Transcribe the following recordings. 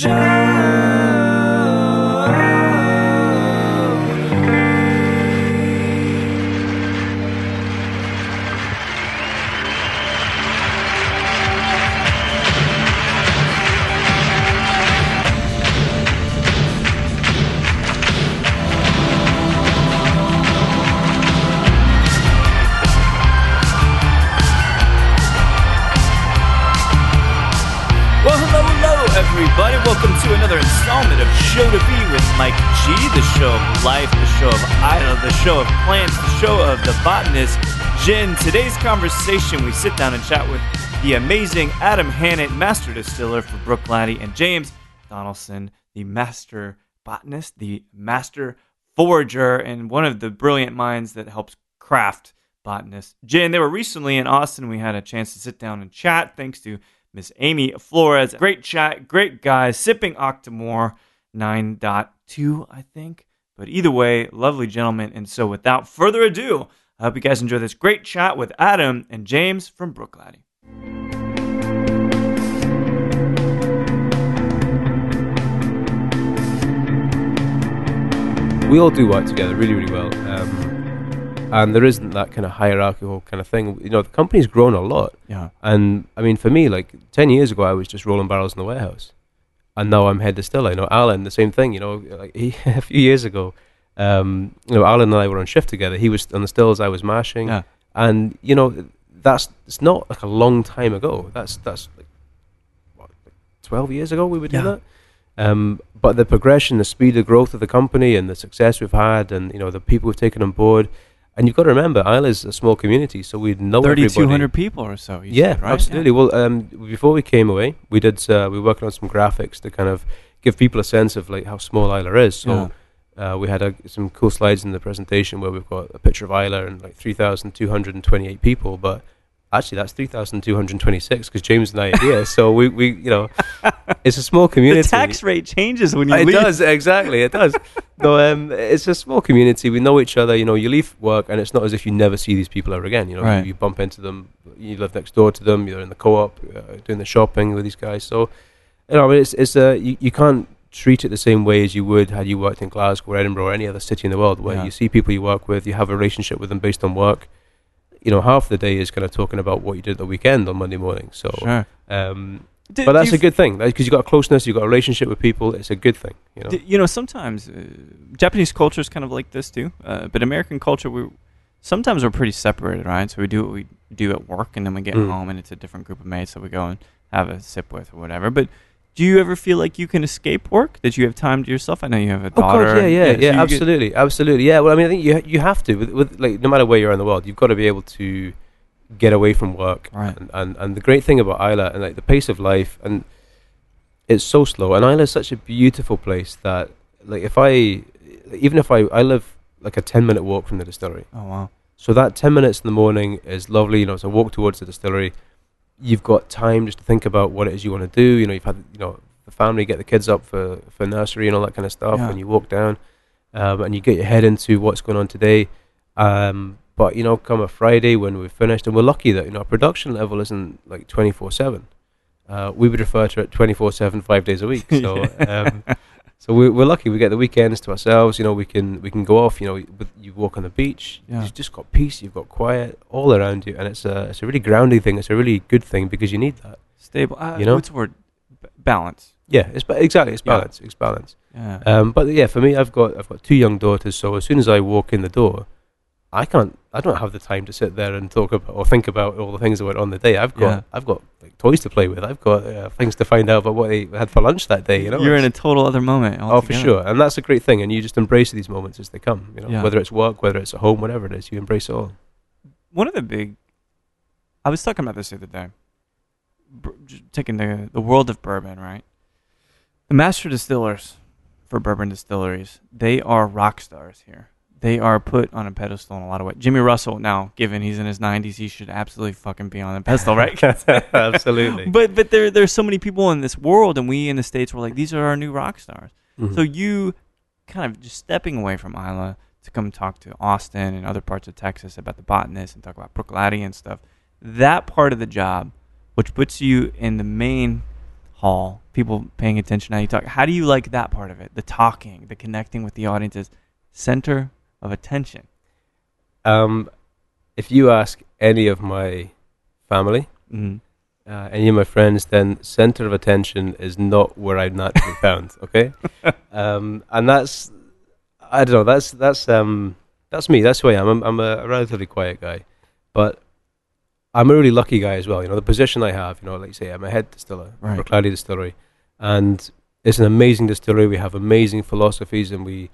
Well, Jen. Today's conversation, we sit down and chat with the amazing Adam Hannett, master distiller for Bruichladdich, and James Donaldson, the master botanist, the master forager, and one of the brilliant minds that helps craft botanists. Jen, they were recently in Austin. We had a chance to sit down and chat thanks to Miss Amy Flores. Great chat, great guys. Sipping Octomore 9.2, I think. But either way, lovely gentlemen. And so without further ado, I hope you guys enjoy this great chat with Adam and James from Bruichladdich. we all do work together really, really well. Um, and there isn't that kind of hierarchical kind of thing. You know, the company's grown a lot. Yeah. And I mean, for me, like 10 years ago, I was just rolling barrels in the warehouse. And now I'm head distiller. You know, Alan, the same thing. You know, like he, a few years ago, um, you know, Alan and I were on shift together. He was on the stills, I was mashing. Yeah. And, you know, that's, it's not like a long time ago. That's, that's like, what, like 12 years ago we would do Yeah. that. Um, but the progression, the speed of growth of the company, and the success we've had, and you know the people we've taken on board, and you've got to remember, Islay's a small community, so we know everybody. 3,200 people or so. You Yeah, said, right? absolutely. Well, um, before we came away, we did uh, we were working on some graphics to kind of give people a sense of like how small Islay is. So uh, we had a, some cool slides in the presentation where we've got a picture of Islay and like 3,228 people, but actually that's 3,226 because James and I are here. so we, we, you know, it's a small community. The tax rate changes when you It leave. does exactly. It does. no, um, it's a small community. We know each other. You know, you leave work, and it's not as if you never see these people ever again. You know, Right. you bump into them. You live next door to them. You're in the co-op, uh, doing the shopping with these guys. So, you know, it's it's uh, you, you can't treat it the same way as you would had you worked in Glasgow or Edinburgh or any other city in the world, where Yeah. you see people you work with, you have a relationship with them based on work. You know, half the day is kind of talking about what you did at the weekend on Monday morning. So, Sure. um, Did- but that's a good thing because you've got a closeness, you've got a relationship with people. It's a good thing. You know. You know, sometimes uh, Japanese culture is kind of like this too, uh, but American culture, we sometimes we're pretty separated, right? So we do what we do at work, and then we get Mm. home, and it's a different group of mates that we go and have a sip with or whatever. But do you ever feel like you can escape work? That you have time to yourself? I know you have a Oh daughter. God, yeah, and- yeah, so yeah, get- absolutely, absolutely, yeah. Well, I mean, I think you you have to with, with like no matter where you are in the world, you've got to be able to get away from work. Right. And and, and the great thing about Islay and like the pace of life and it's so slow. And Islay is such a beautiful place that like if I even if I I live like a ten minute walk from the distillery, oh wow, so that ten minutes in the morning is lovely. You know, it's a walk towards the distillery. You've got time just to think about what it is you want to do. You know, you've had you know the family get the kids up for for nursery and all that kind of stuff, Yeah. and you walk down, um, and you get your head into what's going on today. Um, but you know, come a Friday when we've finished, and we're lucky that you know our production level isn't like twenty four seven. Uh, we would refer to it twenty four seven, five days a week. So. Um, so we, we're lucky. We get the weekends to ourselves. You know, we can we can go off. You know, with, you walk on the beach. Yeah. You've just got peace. You've got quiet all around you, and it's a it's a really grounding thing. It's a really good thing because you need that. stable. Uh, You know? what's the word? B- balance. Yeah, it's ba- exactly it's Yeah. balance. It's balance. Yeah. Um, but yeah, for me, I've got I've got two young daughters. So as soon as I walk in the door, I can't. I don't have the time to sit there and talk about or think about all the things that went on the day. I've got Yeah. I've got like, toys to play with. I've got uh, things to find out about what they had for lunch that day. You know, You're in a total other moment. Oh, for sure, and that's a great thing. And you just embrace these moments as they come. You know, Yeah. whether it's work, whether it's at home, whatever it is, you embrace it all. one of the big I was talking about this the other day. Taking the the world of bourbon, right? The master distillers for bourbon distilleries, they are rock stars here. They are put on a pedestal in a lot of ways. Jimmy Russell, now, given he's in his 90s, he should absolutely fucking be on a pedestal, right? Absolutely. But but there there's so many people in this world, and we in the states were like, these are our new rock stars. Mhm. So you kind of just stepping away from Islay to come talk to Austin and other parts of Texas about the botanist and talk about Bruichladdich and stuff. That part of the job, which puts you in the main hall, people paying attention how you talk. How do you like that part of it? The talking, the connecting with the audiences, center of attention. Um, if you ask any of my family, Mm. uh, any of my friends, then center of attention is not where I'm naturally found. Okay, um, and that's I don't know. That's that's um, that's me. That's who I am. I'm, I'm a, a relatively quiet guy, but I'm a really lucky guy as well. You know, the position I have. You know, like you say, I'm a head distiller Right. for Bruichladdich Distillery, and it's an amazing distillery. We have amazing philosophies, and we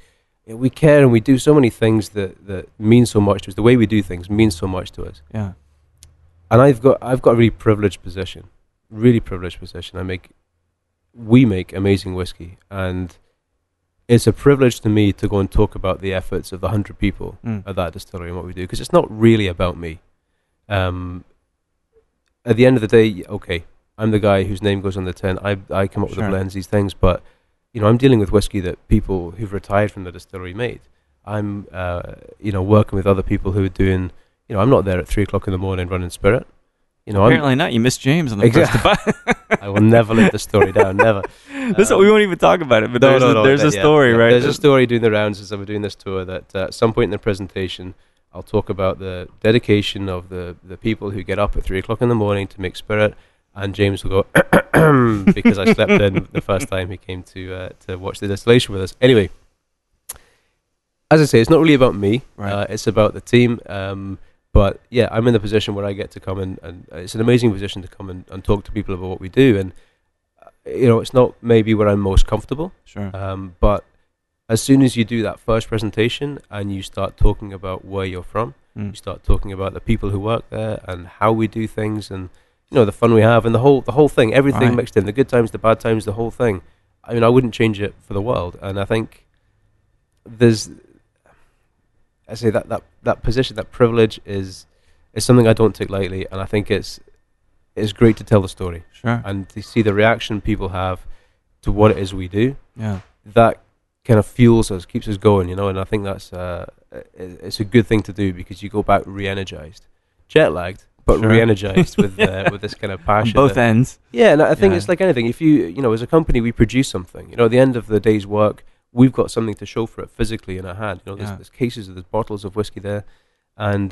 we care and we do so many things that that mean so much to us. The way we do things means so much to us Yeah. and I've got I've got a really privileged position, really privileged position. I make, we make amazing whiskey, and it's a privilege to me to go and talk about the efforts of the hundred people Mm. at that distillery and what we do, because it's not really about me. Um, at the end of the day, okay, I'm the guy whose name goes on the tin. I I come up with the blends, these things, but you know, I'm dealing with whiskey that people who've retired from the distillery made. I'm, uh, you know, working with other people who are doing. You know, I'm not there at three o'clock in the morning running spirit. You know, I'm, Apparently not. You missed James on the Exactly. first I will never let the story down. Never. This we won't even talk about it, but there's, a, there's a that- yeah, story, yeah. right? There's a story doing the rounds as I'm doing this tour that uh, at some point in the presentation, I'll talk about the dedication of the, the people who get up at three o'clock in the morning to make spirit, and James will go because I slept in the first time he came to uh, to watch the distillation with us. Anyway, as I say, it's not really about me. Right. Uh, it's about the team. Um, but yeah, I'm in the position where I get to come in, and it's an amazing position to come in and talk to people about what we do. And uh, you know, it's not maybe where I'm most comfortable, Sure. um, but as soon as you do that first presentation and you start talking about where you're from, Mm. you start talking about the people who work there and how we do things, and you know the fun we have, and the whole the whole thing, everything Right. mixed in, the good times, the bad times, the whole thing. I mean, I wouldn't change it for the world, and I think there's, I say that that that position, that privilege is is something I don't take lightly, and I think it's it's great to tell the story Sure. and to see the reaction people have to what it is we do Yeah. that kind of fuels us, keeps us going, you know. And I think that's uh, it's a good thing to do because you go back re-energized, jet lagged, but Sure. re-energized with uh, with this kind of On passion. both that- ends. yeah, and I think Yeah. it's like anything. If you you know, as a company, we produce something. You know, at the end of the day's work, we've got something to show for it physically in our hand. You know, there's, Yeah. there's cases, of there's bottles of whiskey there, and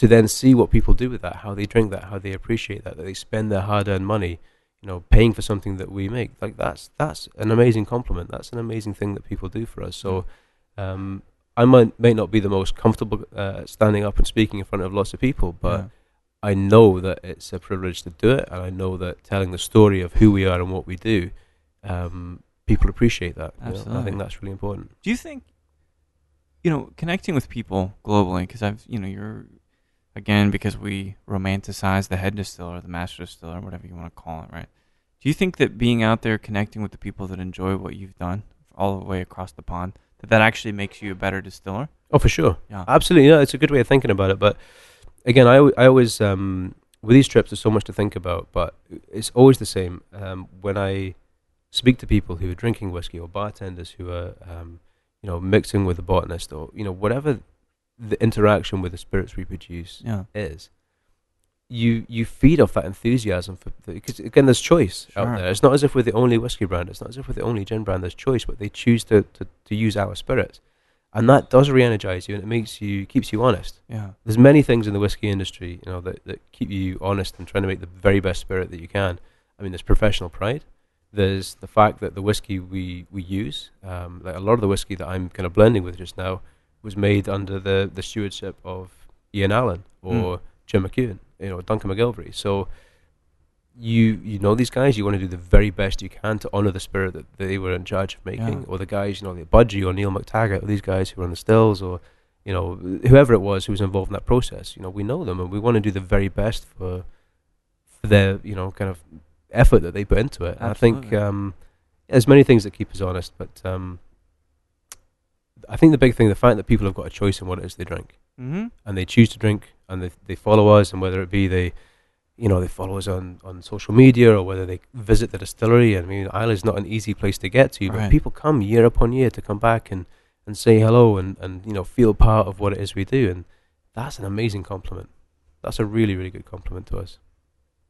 to then see what people do with that, how they drink that, how they appreciate that, that they spend their hard-earned money, you know, paying for something that we make. Like that's that's an amazing compliment. That's an amazing thing that people do for us. So, um, I might may not be the most comfortable uh, standing up and speaking in front of lots of people, but Yeah. I know that it's a privilege to do it, and I know that telling the story of who we are and what we do, um, people appreciate that. you know, I think that's really important. Do you think, you know, connecting with people globally? Because I've, you know, you're again because we romanticize the head distiller, the master distiller, whatever you want to call it, right? Do you think that being out there connecting with the people that enjoy what you've done all the way across the pond, that that actually makes you a better distiller? Oh, for sure, Yeah. absolutely. Yeah, it's a good way of thinking about it. But again, I, I always um, with these trips, there's so much to think about, but it's always the same. Um, when I speak to people who are drinking whiskey or bartenders who are, um, you know, mixing with a botanist or you know whatever the interaction with the spirits we produce Yeah. is, you you feed off that enthusiasm for because again there's choice Sure. out there. It's not as if we're the only whiskey brand. It's not as if we're the only gin brand. There's choice, but they choose to, to, to use our spirits, and that does re-energize you and it makes you keeps you honest. Yeah. There's many things in the whiskey industry, you know, that, that keep you honest and trying to make the very best spirit that you can. I mean, there's professional pride. There's the fact that the whiskey we we use, um, like a lot of the whiskey that I'm kind of blending with just now, was made under the, the stewardship of Ian Allen or Jim McEwan, you know, Duncan McGillivray. So you you know these guys, you want to do the very best you can to honor the spirit that they were in charge of making, Yeah. or the guys, you know, the Budgie or Neil McTaggart, or these guys who were on the stills, or you know, whoever it was who was involved in that process. You know, we know them, and we want to do the very best for for their you know kind of effort that they put into it. And I think um, there's many things that keep us honest, but um, I think the big thing, the fact that people have got a choice in what it is they drink Mm-hmm. and they choose to drink and they they follow us and whether it be they you know they follow us on on social media or whether they visit the distillery I mean Islay's not an easy place to get to Right. but people come year upon year to come back and and say hello and and you know feel part of what it is we do and that's an amazing compliment that's a really really good compliment to us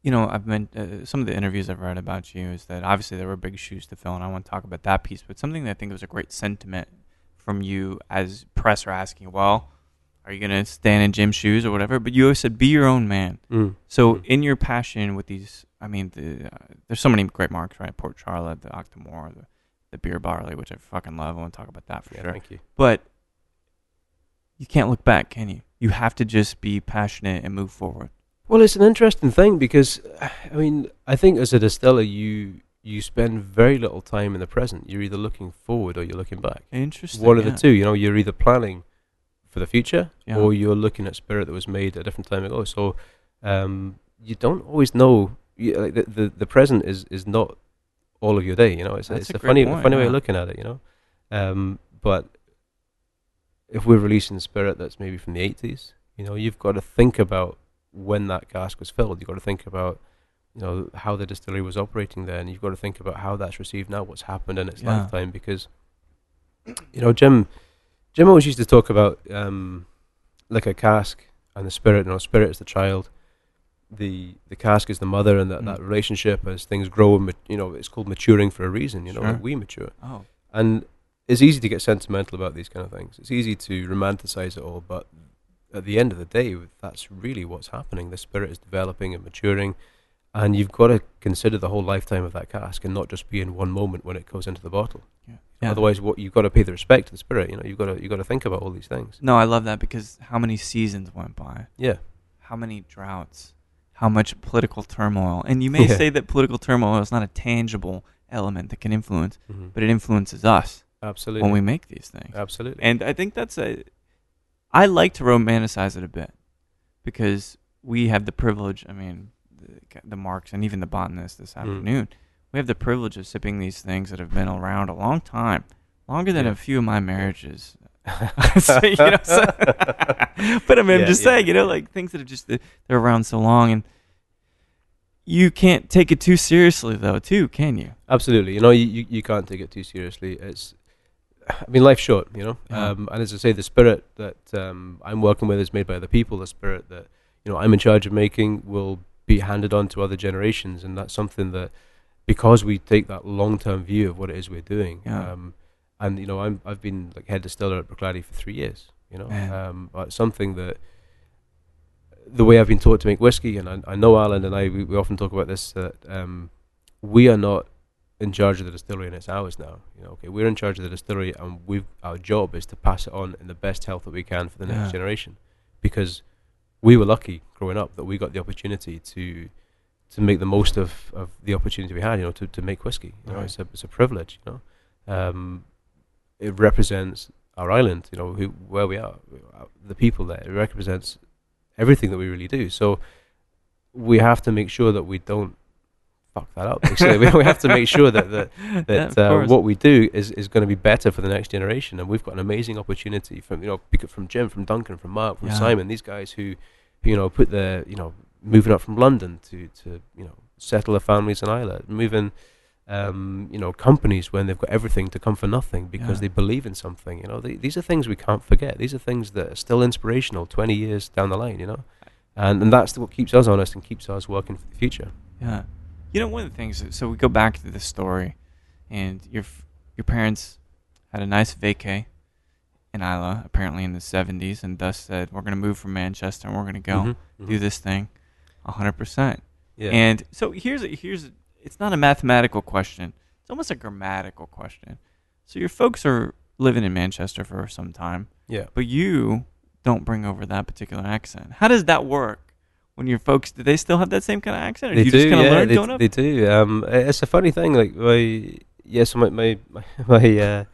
you know, I've been uh, some of the interviews I've read about you is that obviously there were big shoes to fill, and I want to talk about that piece. But something that I think was a great sentiment from you as press are asking, well, are you gonna stand in gym shoes or whatever? But you always said, be your own man. Mm. So Mm. in your passion with these, I mean, the, uh, there's so many great marks, right? Port Charlotte, the Octomore, the, the beer barley, which I fucking love. I want to talk about that for Yeah, sure. thank you. But you can't look back, can you? You have to just be passionate and move forward. Well, it's an interesting thing because, I mean, I think as a distiller, you you spend very little time in the present. You're either looking forward or you're looking back. Interesting. One of the two. You know, you're either planning for the future Yeah. or you're looking at spirit that was made a different time ago. So um, you don't always know. You, like the, the the present is is not all of your day. You know, it's That's it's a a, funny point, funny way of looking at it. You know, um, but if we're releasing spirit that's maybe from the 80s, you know, you've got to think about when that cask was filled. You've got to think about, you know, how the distillery was operating then. You've got to think about how that's received now, what's happened in its Yeah. lifetime. Because, you know, Jim, Jim always used to talk about um, like a cask and the spirit. You know, spirit is the child. The the cask is the mother, and that, Mm. that relationship as things grow, and you know, it's called maturing for a reason. You know, Sure. like we mature. Oh, And it's easy to get sentimental about these kind of things. It's easy to romanticize it all, but at the end of the day, that's really what's happening. The spirit is developing and maturing, and you've got to consider the whole lifetime of that cask and not just be in one moment when it goes into the bottle. yeah. Yeah. Otherwise, what you've got to pay the respect to the spirit. You know, you've got to you've got to think about all these things. No, I love that because how many seasons went by? Yeah, How many droughts? How much political turmoil? And you may Yeah. say that political turmoil is not a tangible element that can influence, mm-hmm. but it influences us absolutely, when we make these things. absolutely. And I think that's a. I like to romanticize it a bit because we have the privilege. I mean, the, the marks and even the botanist this Mm. We have the privilege of sipping these things that have been around a long time, longer than Yeah. a few of my marriages. So, you know, so- but I mean, I'm just yeah. saying, you know, like things that have just they're around so long, and you can't take it too seriously, though, too, can you? Absolutely. You know, you, you, you can't take it too seriously. It's, I mean, life's short, you know. Yeah. Um, and as I say, the spirit that um, I'm working with is made by other people. The spirit that, you know, I'm in charge of making will be handed on to other generations. And that's something that, because we take that long term view of what it is we're doing, Yeah. um, and, you know, I'm, I've been like head distiller at Bruichladdich for three years, you know. Man. Um, but something that, the way I've been taught to make whiskey, and I, I know Alan and I, we, we often talk about this, that um, we are not in charge of the distillery and it's ours now. You know, okay, we're in charge of the distillery and we've our job is to pass it on in the best health that we can for the next Yeah. generation. Because we were lucky growing up that we got the opportunity to to make the most of, of the opportunity we had, you know, to, to make whiskey. You know, Right. it's a it's a privilege, you know. Um, it represents our island, you know, who where we are, uh, the people there. It represents everything that we really do. So we have to make sure that we don't fuck that up. We we have to make sure that that, that of uh, what we do is, is going to be better for the next generation. And we've got an amazing opportunity from you know from Jim, from Duncan, from Mark, from Yeah. Simon. These guys who, you know, put their you know moving up from London to to you know settle their families in Islay, moving. Um, you know, companies when they've got everything to come for nothing because Yeah. they believe in something. You know, they, these are things we can't forget. These are things that are still inspirational twenty years down the line. You know, and and that's what keeps us honest and keeps us working for the future. Yeah. You know, one of the things. So we go back to this story, and your your parents had a nice vacay in Islay, apparently in the '70s, and thus said, "We're going to move from Manchester, and we're going to go Mhm, do mhm. this thing, hundred percent." Yeah. And so here's a, here's a, it's not a mathematical question. It's almost a grammatical question. So your folks are living in Manchester for some time, yeah. but you don't bring over that particular accent. How does that work? When your folks, do they still have that same kind of accent, or They do you do, just kind of yeah, learn they, up? they do. Um, it's a funny thing. Like my, yes, my my my my, uh,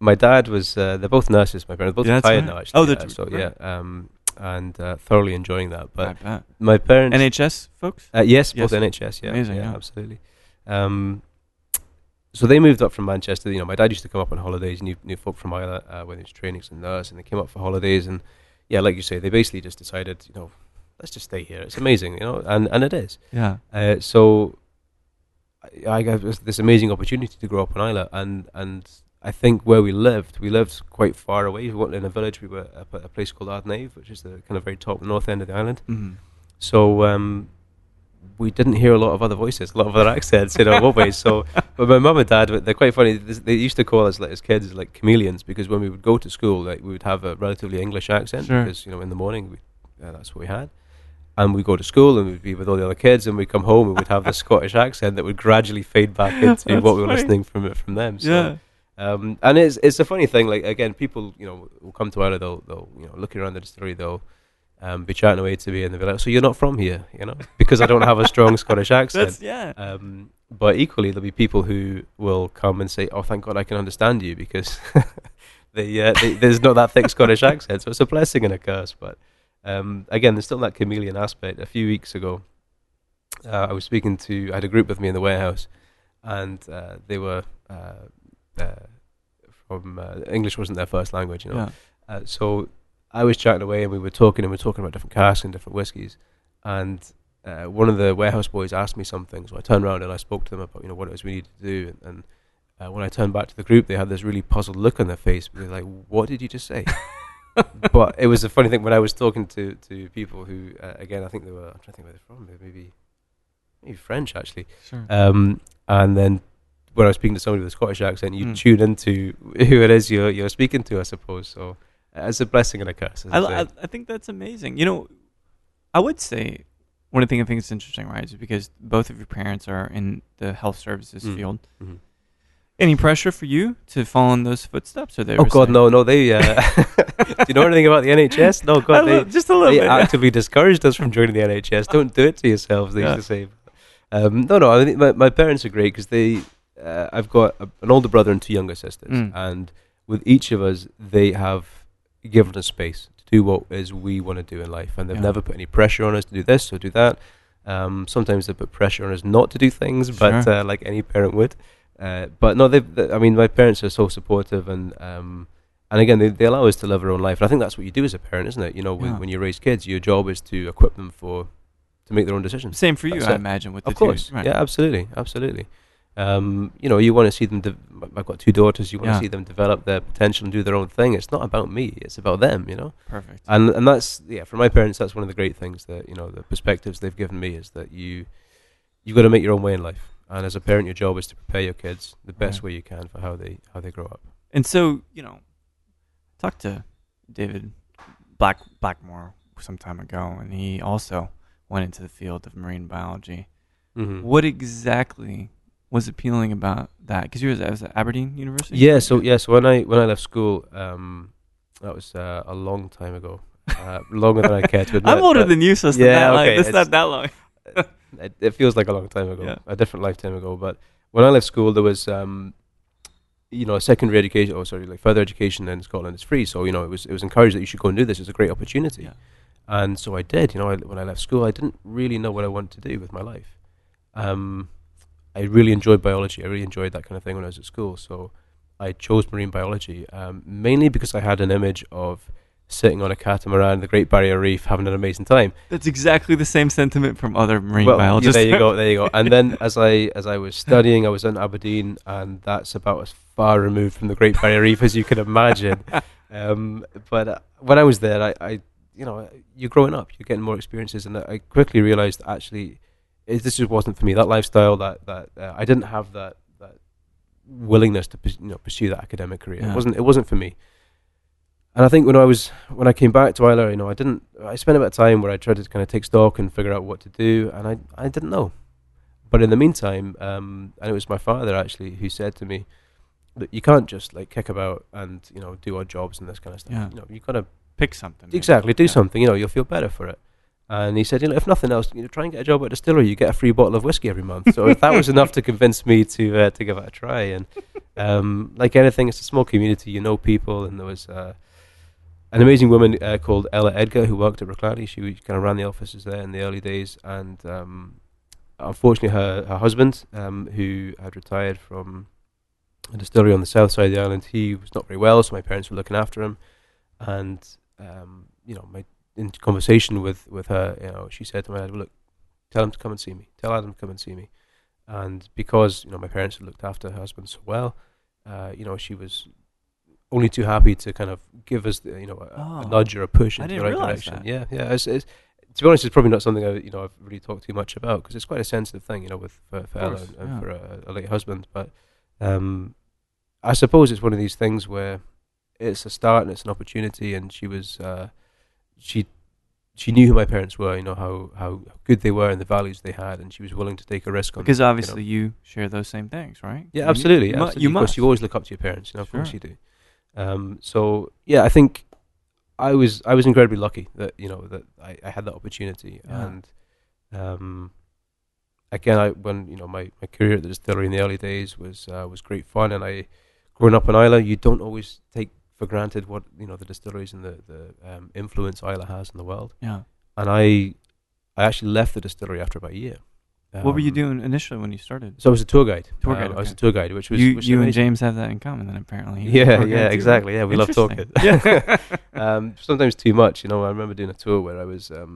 my dad was. Uh, they're both nurses. My parents both Yeah, retired right. now. Actually, Oh, they're yeah, so right. yeah. Um, and uh, thoroughly enjoying that. But I bet. my parents, NHS folks. uh, yes, Yes. both NHS. Yeah, Amazing, yeah, yeah. absolutely. Um, so they moved up from Manchester. You know, my dad used to come up on holidays. Knew knew folk from Islay uh, when he was training as a nurse, and they came up for holidays. And yeah, like you say, they basically just decided, you know, let's just stay here. It's amazing, you know, and and it is. Yeah. Uh, so I, I got this, amazing opportunity to grow up in Islay, and and I think where we lived, we lived quite far away. We weren't in a village. We were up at a place called Ardnave, which is the kind of very top north end of the island. hmm So um, we didn't hear a lot of other voices, a lot of other accents in our ways. So, but my mum and dad, they're quite funny. They used to call us like as kids like chameleons because when we would go to school, like we would have a relatively English accent Sure. because you know in the morning we, uh, that's what we had. And we'd go to school and we'd be with all the other kids, and we'd come home and we'd have the Scottish accent that would gradually fade back into That's what we were funny. listening from from them. So, yeah. Um, and it's it's a funny thing. Like again, people you know will come to Islay. They'll they'll you know looking around the distillery. They'll um, be chatting away to me, and they'll be like, "So you're not from here, you know?" Because I don't have a strong Scottish accent. That's yeah. Um, but equally, there'll be people who will come and say, "Oh, thank God, I can understand you," because they, uh, they, there's not that thick Scottish accent. So it's a blessing and a curse. But um, again, there's still that chameleon aspect. A few weeks ago, uh, I was speaking to. I had a group with me in the warehouse, and uh, they were uh, uh, from uh, English wasn't their first language, you know. yeah. Uh, so I was chatting away, and we were talking, and we were talking about different casks and different whiskies. And uh, one of the warehouse boys asked me something, so I turned around and I spoke to them about you know what it was we needed to do. And, and uh, when I turned back to the group, they had this really puzzled look on their face. They were like, "What did you just say?" but it was a funny thing when I was talking to to people who, uh, again, I think they were. I'm trying to think where they're from. Maybe maybe French actually. Sure. Um, and then when I was speaking to somebody with a Scottish accent, you Mm. tune into who it is you're you're speaking to, I suppose. So it's a blessing and a curse. I, I I, think that's amazing. You know, I would say one of the things I think is interesting, right, is because both of your parents are in the health services Mm. field. Mhm. Any pressure for you to follow in those footsteps? Or they Oh God, saying- no, no. They. Uh, do you know anything about the NHS? No, God, they, just a little they bit. yeah. actively discouraged us from joining the NHS. Don't do it to yourselves. They Yeah. used to say. Um, no, no. I think my, my parents are great because they. Uh, I've got a, an older brother and two younger sisters, Mm. and with each of us, they have given us space to do what is we want to do in life, and they've Yeah. never put any pressure on us to do this or do that. Um, sometimes they put pressure on us not to do things, but Sure. uh, like any parent would. Uh, but no, they've. They, I mean, my parents are so supportive, and um, and again, they, they allow us to live our own life. And I think that's what you do as a parent, isn't it? You know, when, Yeah. when you raise kids, your job is to equip them for to make their own decisions. Same for you, That's I it. imagine, with the Of course. Right. yeah, absolutely, absolutely. Um, you know, you want to see them. De- I've got two daughters. You want to Yeah. see them develop their potential and do their own thing. It's not about me. It's about them. You know, Perfect. and and that's yeah. For my parents, that's one of the great things that you know the perspectives they've given me is that you you've got to make your own way in life. And as a parent, your job is to prepare your kids the best Right. way you can for how they how they grow up. And so, you know, talked to David Black Blackmore some time ago, and he also went into the field of marine biology. Mm-hmm. What exactly was appealing about that? Because you was, was at Aberdeen University. Yeah, so yeah, so when I when I left school, um, that was uh, a long time ago, uh, longer than I care to admit. I'm older than you, so it's Yeah, not that long. okay, It's it's- not that long. it, it feels like a long time ago, Yeah. a different lifetime ago. But when I left school, there was, um, you know, secondary education, or sorry, like further education in Scotland is free. So you know, it was it was encouraged that you should go and do this. It's a great opportunity, Yeah. and so I did. You know, I, when I left school, I didn't really know what I wanted to do with my life. Um, I really enjoyed biology. I really enjoyed that kind of thing when I was at school. So I chose marine biology um, mainly because I had an image of sitting on a catamaran in the Great Barrier Reef, having an amazing time. That's exactly the same sentiment from other marine Well, yeah, biologists. there you go, there you go. And then as I as I was studying, I was in Aberdeen, and that's about as far removed from the Great Barrier Reef as you can imagine. Um, but uh, when I was there, I, I, you know, you're growing up, you're getting more experiences, and I quickly realised actually, it, this just wasn't for me. That lifestyle, that that uh, I didn't have that that willingness to you know pursue that academic career. Yeah. It wasn't it wasn't for me. And I think when I was when I came back to Islay, you know, I didn't. I spent a bit of time where I tried to kind of take stock and figure out what to do, and I I didn't know. But in the meantime, um, and it was my father actually who said to me that you can't just like kick about and you know do odd jobs and this kind of stuff. Yeah. You know, you've got to Pick something. maybe. exactly do Yeah. something. You know, you'll feel better for it. And he said, you know, if nothing else, you know, try and get a job at a distillery. You get a free bottle of whiskey every month. So if that was enough to convince me to uh, to give it a try, and um, like anything, it's a small community. You know people, and there was uh, an amazing woman uh, called Ella Edgar who worked at Bruichladdich. She kind of ran the offices there in the early days, and um, unfortunately, her her husband, um, who had retired from a distillery on the south side of the island, he was not very well, so my parents were looking after him, and um, you know, my in conversation with with her, you know, she said to my dad, well, "Look, tell him to come and see me. Tell Adam to come and see me." And because you know my parents had looked after her husband so well, uh, you know, she was only too happy to kind of give us, the, you know, a, a Oh. nudge or a push I into the right direction. that. Yeah, yeah. It's, it's, to be honest, it's probably not something I, you know, I've really talked too much about because it's quite a sensitive thing, you know, with for, for Ella course, and, and yeah. for a, a late husband. But um, I suppose it's one of these things where it's a start and it's an opportunity, and she was, uh, she, she knew who my parents were, you know, how how good they were and the values they had, and she was willing to take a risk on. Because you know. obviously you, share those same things, right? Yeah, You- absolutely. You, mu- absolutely. you of course, must. you always look up to your parents. You know, of course you do. Um, so yeah, I think I was I was incredibly lucky that you know that I, I had that opportunity, Yeah. and um, again, I when you know my, my career at the distillery in the early days was uh, was great fun, and I growing up in Islay, you don't always take for granted what you know the distilleries and the the um, influence Islay has in the world, yeah. and I I actually left the distillery after about a year. what were you Um, doing initially when you started? So I was a tour guide. Tour guide, I was a tour guide, which was you which you and. James have that in common then apparently. Yeah, yeah, exactly. Yeah, we love talking. Yeah. um, sometimes too much. You know, I remember doing a tour where I was. Um,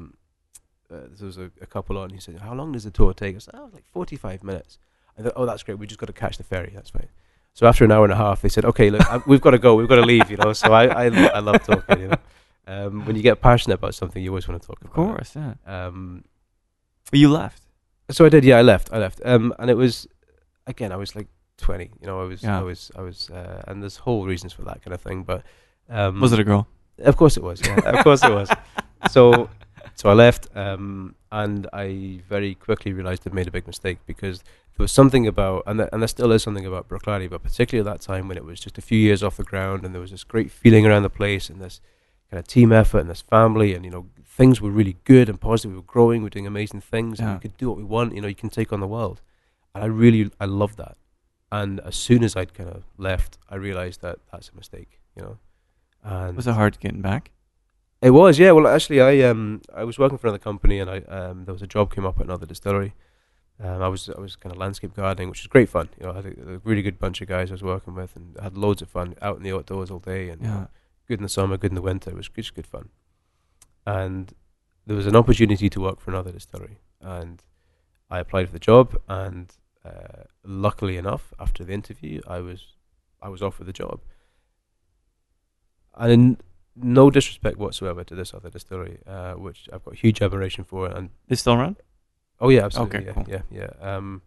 uh, there was a, a couple on. He said, "How long does the tour take?" I said, "Oh, like forty-five minutes." I thought, "Oh, that's great. We just got to catch the ferry. That's fine." So after an hour and a half, they said, "Okay, look, I, we've got to go. We've got to leave." You know. So I, I, I love talking. You know, um, when you get passionate about something, you always want to talk of about. it. course, yeah. Um, But you left. so I did. Yeah, I left. I left. Um, and it was again, I was like twenty. You know, I was, Yeah. I was, I was, uh, and there's whole reasons for that kind of thing. But um, Was it a girl? Of course it was. Yeah, of course it was. So, so I left, um, and I very quickly realised I'd made a big mistake because there was something about, and there, and there still is something about Bruichladdich, but particularly at that time when it was just a few years off the ground, and there was this great feeling around the place, and this kind of team effort, and this family, and you know things were really good and positive. We were growing, we were doing amazing things, and we could do what we want. You know, you can take on the world, and I really, I loved that. And as soon as I'd kind of left, I realised that that's a mistake. You know, and Was it hard getting back? It was, yeah. Well, actually, I um I was working for another company, and I um there was a job came up at another distillery. Um, I was I was kind of landscape gardening, which was great fun. You know, I had a, a really good bunch of guys I was working with, and had loads of fun out in the outdoors all day, and Yeah. good in the summer, good in the winter. It was just good fun. And there was an opportunity to work for another distillery, and I applied for the job. And uh, luckily enough, after the interview, I was I was offered the job. And in no disrespect whatsoever to this other distillery, uh, which I've got huge admiration for, and They still around? Oh yeah, absolutely. Okay, yeah, cool. yeah, yeah. Um,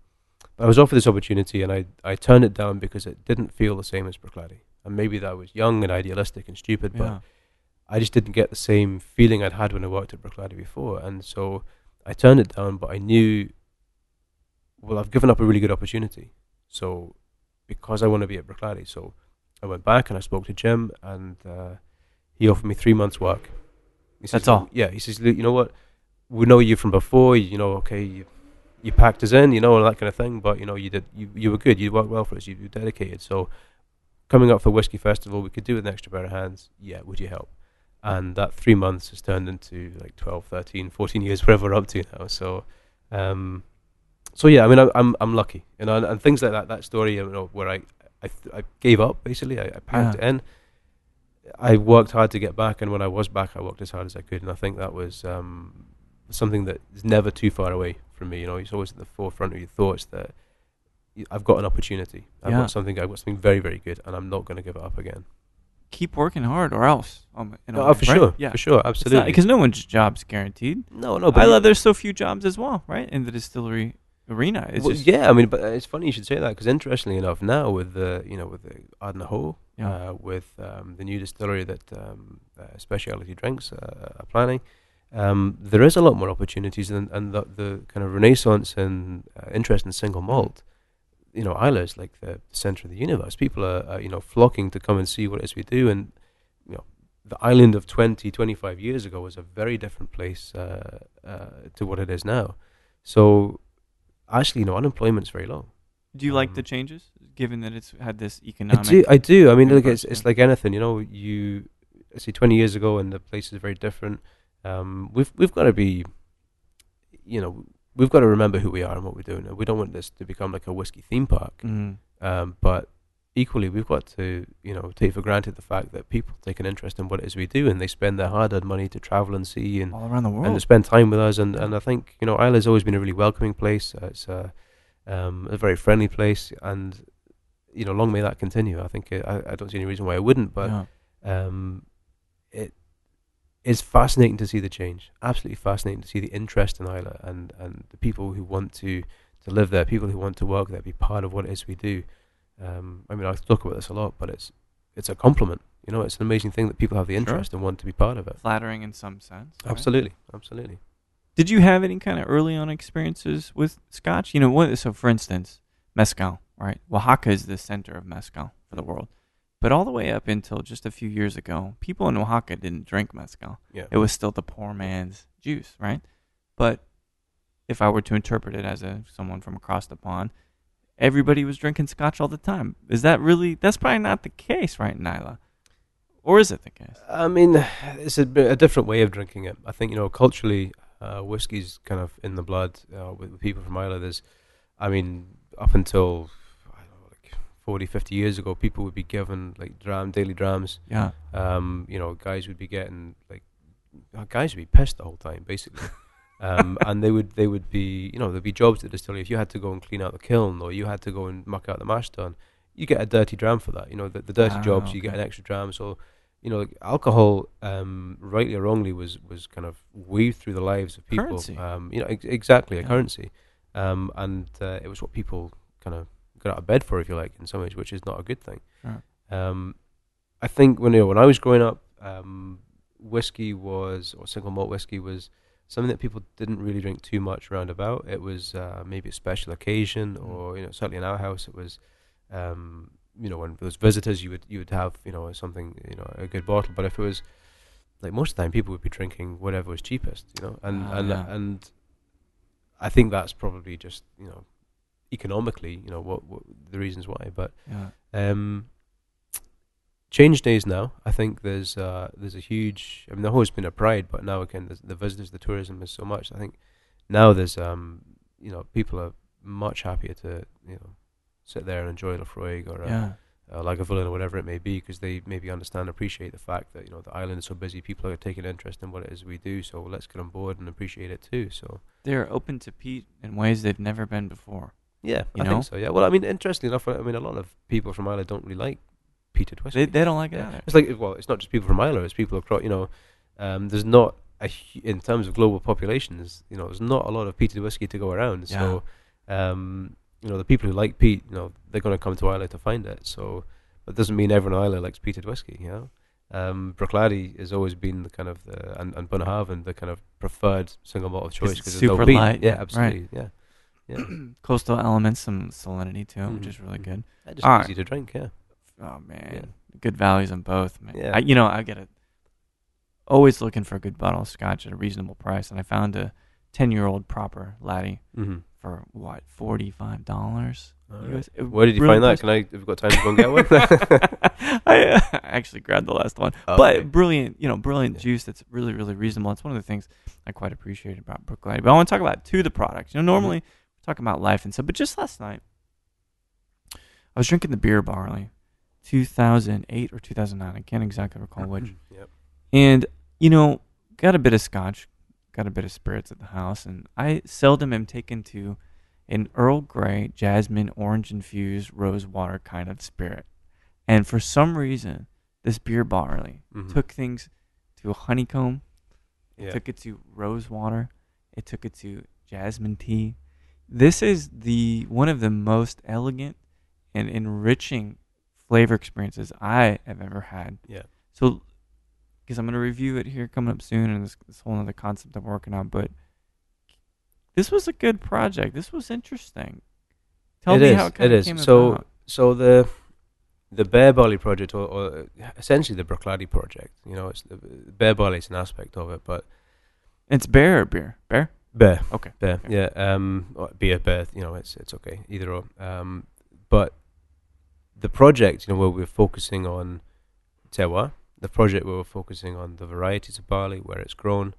I was offered this opportunity, and I I turned it down because it didn't feel the same as Bruichladdich. And maybe that was young and idealistic and stupid, but Yeah. I just didn't get the same feeling I'd had when I worked at Bruichladdich before, and so I turned it down. But I knew, well, I've given up a really good opportunity, so because I want to be at Bruichladdich, so I went back and I spoke to Jim, and uh, he offered me three months' work. He That's says, all? Yeah, he says, "Look, you know what? We know you from before. You know, okay, you you packed us in, you know, and that kind of thing. But you know, you did you you were good. You worked well for us. You were dedicated. So coming up for whiskey festival, we could do with an extra pair of hands. Yeah, would you help? And that three months has turned into like 12, 13, 14 years, whatever we're up to now. So, um, so yeah, I mean, I, I'm I'm lucky, you know, and, and things like that. That story, you know, where I I, th- I gave up basically. I, I packed Yeah. it in. I worked hard to get back, and when I was back, I worked as hard as I could, and I think that was um, something that is never too far away from me. You know, it's always at the forefront of your thoughts that I've got an opportunity. I've Yeah. got something. I've got something very, very good, and I'm not going to give it up again. Keep working hard, or else. Um, oh, way, for right? sure, Yeah. for sure, absolutely. Because no one's job's guaranteed. no, no, but I love there's so few jobs as well, right? In the distillery arena. It's well, yeah, I mean, but it's funny you should say that because interestingly enough, now with the you know with the Ardnahoe, Yeah. uh, with um, the new distillery that um, uh, Specialty Drinks uh, are planning, um, there is a lot more opportunities and and the, the kind of renaissance and uh, interest in single malt. You know, Islay is like the center of the universe. People are, are you know flocking to come and see what it is we do, and you know. The island of 20, 25 years ago was a very different place uh, uh, to what it is now. So, actually, you know, unemployment's very low. Do you like the Um, changes, given that it's had this economic. I do. I do. I mean, look, it's it's like anything. You know, you I say twenty years ago, and the place is very different. Um, we've we've got to be, you know, we've got to remember who we are and what we're doing. And we don't want this to become like a whiskey theme park. Mm. Um, but equally, we've got to, you know, take for granted the fact that people take an interest in what it is we do, and they spend their hard-earned money to travel and see and all around the and world. to spend time with us. And, and I think you know Islay's always been a really welcoming place. Uh, it's a, um, a very friendly place, and you know, long may that continue. I think uh, I, I don't see any reason why it wouldn't. But yeah. um, it's fascinating to see the change. Absolutely fascinating to see the interest in Islay and and the people who want to to live there, people who want to work there, be part of what it is we do. Um, I mean, I talk about this a lot, but it's it's a compliment. You know, it's an amazing thing that people have the Sure. interest and want to be part of it. Flattering in some sense. right? Absolutely, absolutely. Did you have any kind of early on experiences with Scotch? You know, what, so for instance, mezcal, right? Oaxaca is the center of mezcal for the world. But all the way up until just a few years ago, people in Oaxaca didn't drink mezcal. Yeah. It was still the poor man's juice, right? But if I were to interpret it as a someone from across the pond, everybody was drinking scotch all the time. Is that really? That's probably not the case, right, Nyla? Or is it the case? I mean, it's a, a different way of drinking it. I think you know culturally, uh, whiskey's kind of in the blood uh, with, with people from Islay. There's, I mean, up until I don't know, like 40, 50 years ago, people would be given like dram daily drams. Yeah. Um, you know, guys would be getting like uh, guys would be pissed the whole time, basically. um, and they would they would be you know there'd be jobs at the distillery. If you had to go and clean out the kiln or you had to go and muck out the mash tun, you get a dirty dram for that. You know, the, the dirty Ah, jobs you get an extra dram. So you know, alcohol, um, rightly or wrongly, was was kind of weaved through the lives of people. Currency. Um, you know, ex- exactly a currency, um, and uh, it was what people kind of out of bed for, if you like, in some ways, which is not a good thing. Sure. Um, I think when you know, when I was growing up, um, whiskey was or single malt whiskey was something that people didn't really drink too much round about. It was uh, maybe a special occasion, Mm. or you know, certainly in our house, it was. Um, you know, when there was visitors, you would you would have you know something you know a good bottle. But if it was like most of the time, people would be drinking whatever was cheapest. You know, and Ah, and yeah. and I think that's probably just you know economically, you know what, what the reasons why. But Yeah. um, change days now. I think there's uh, there's a huge. I mean, there's always been a pride, but now again, the, the visitors, the tourism is so much. I think now there's um, you know, people are much happier to you know sit there and enjoy Laphroaig or a, Yeah. uh, Lagavulin or whatever it may be, because they maybe understand, appreciate the fact that you know the island is so busy. People are taking interest in what it is we do, so let's get on board and appreciate it too. So They're open to peat in ways they've never been before. Yeah, You I know? think so. Yeah. Well, I mean, interestingly enough, I mean, a lot of people from Islay don't really like peated whiskey. They, they don't like it Yeah. either. It's like well, it's not just people from Islay; it's people across. You know, um, there's not a in terms of global populations. You know, there's not a lot of peated whiskey to go around. So, um, you know, the people who like peat, you know, they're going to come to Islay to find it. So, that doesn't mean everyone in Islay likes peated whiskey. You know, um, Bruichladdich has always been the kind of the, and and Bunnahabhain the kind of preferred single malt of choice it's because no super peat. light, Yeah, right. absolutely. Yeah, yeah. Coastal elements, some salinity to it, which Mhm, is really mhm. good. Yeah, just All easy to drink. Yeah. Oh man, good values on both. Man. Yeah. I, you know, I get it. Always looking for a good bottle of scotch at a reasonable price, and I found a ten-year-old Bruichladdich Mm-hmm. for what forty-five dollars. Where did you find that? Can I? Have you got time to go and get one? I uh, actually grabbed the last one, Okay. but brilliant, you know, brilliant Yeah. juice. That's really, really reasonable. It's one of the things I quite appreciate about Bruichladdich. But I want to talk about two of the products. You know, normally we talk about life and stuff, but just last night I was drinking the beer barley, 2008 or 2009. I can't exactly recall which. Yep. And you know, got a bit of scotch, got a bit of spirits at the house, and I seldom am taken to an Earl Grey, jasmine, orange infused rose water kind of spirit. And for some reason, this beer barley Mhm. took things to a honeycomb. It Yeah. took it to rose water. It took it to jasmine tea. This is the one of the most elegant and enriching flavor experiences I have ever had. Yeah. So, because I'm going to review it here coming up soon, and this, this whole other concept I'm working on, but this was a good project. This was interesting. Tell It me is, how it it is. came So- about. So the the Bere Barley project, or, or essentially the Bruichladdich project, you know, it's the Bere Barley is an aspect of it, but It's bear or beer? Bear? Bear, Okay. Bear, okay. yeah, um, beer, Bear, you know, it's it's okay, either or. Um, but the project, you know, where we're focusing on terroir, the project where we're focusing on the varieties of barley, where it's grown,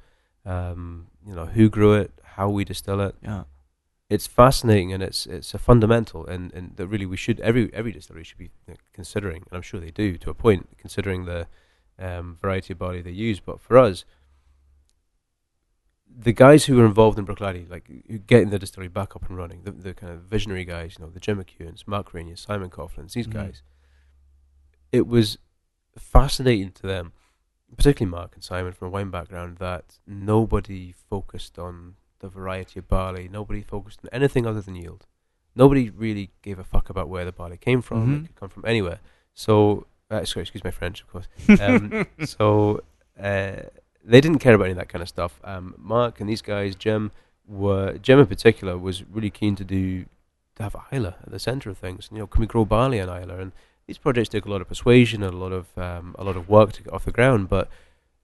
um, you know, who grew it, how we distill it, Yeah. it's fascinating and it's it's a fundamental and, and that really we should every every distillery should be considering and I'm sure they do to a point considering the um, variety of barley they use but for us the guys who were involved in Bruichladdich like getting the distillery back up and running the, the kind of visionary guys you know the Jim McEwans Mark Reynier Simon Coughlin's these Mhm. guys it was fascinating to them particularly Mark and Simon from a wine background, that nobody focused on the variety of barley. Nobody focused on anything other than yield. Nobody really gave a fuck about where the barley came from. Mhm. It could come from anywhere. So, uh, sorry, excuse my French, of course. Um, so uh, they didn't care about any of that kind of stuff. Um, Mark and these guys, Jim, were Jim in particular was really keen to do to have Islay at the center of things. You know, can we grow barley in Islay? And these projects take a lot of persuasion and a lot of um, a lot of work to get off the ground. But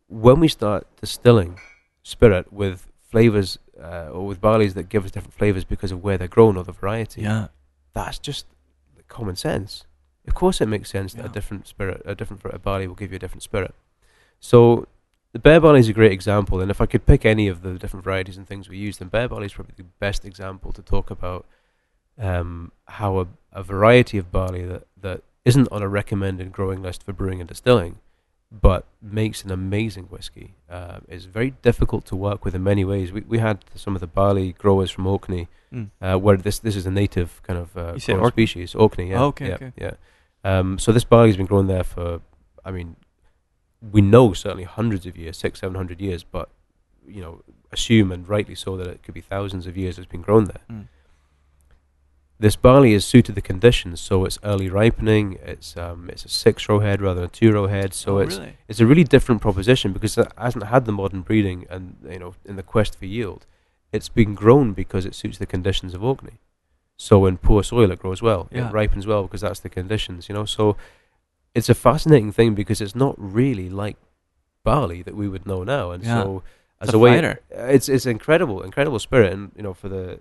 when we start distilling spirit with flavors uh, or with barleys that give us different flavors because of where they're grown or the variety, yeah. that's just common sense. Of course, it makes sense that a different spirit, a different fr- barley will give you a different spirit. So, the bere barley is a great example. And if I could pick any of the different varieties and things we use, then bere barley is probably the best example to talk about um, how a, a variety of barley that, that isn't on a recommended growing list for brewing and distilling, but makes an amazing whiskey, uh, is very difficult to work with in many ways. We we had some of the barley growers from Orkney Mm. uh, where this this is a native kind of uh, You said grown Orkney? species, Orkney. Yeah, Oh, okay, yeah, okay. yeah. Um, so this barley's been grown there for, I mean, we know certainly hundreds of years, six, seven hundred years, but you know, assume and rightly so that it could be thousands of years it's been grown there. Mm. This barley is suited the conditions, so it's early ripening. It's um, it's a six row head rather than a two row head, so oh, it's really? it's a really different proposition because it hasn't had the modern breeding and you know in the quest for yield. It's been grown because it suits the conditions of Orkney. So in poor soil it grows well. Yeah. It ripens well because that's the conditions, you know. So it's a fascinating thing because it's not really like barley that we would know now. And Yeah. so as It's a a way it's it's incredible, incredible spirit and you know for the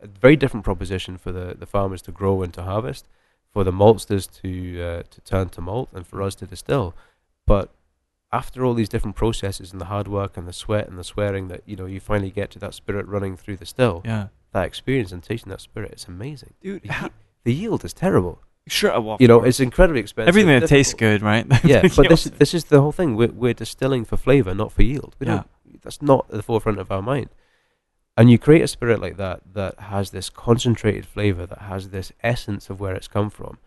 a very different proposition for the, the farmers to grow and to harvest, for the maltsters to uh, to turn to malt, and for us to distill. But after all these different processes and the hard work and the sweat and the swearing that you know you finally get to that spirit running through the still, Yeah. that experience and tasting that spirit, it's amazing. Dude, The, the yield is terrible. Sure. Well, of you know, it's incredibly expensive. everything that tastes good, right? Yeah, but this this is the whole thing. We're we're distilling for flavor, not for yield. We Yeah. don't. That's not at the forefront of our mind. And you create a spirit like that that has this concentrated flavor, that has this essence of where it's come from,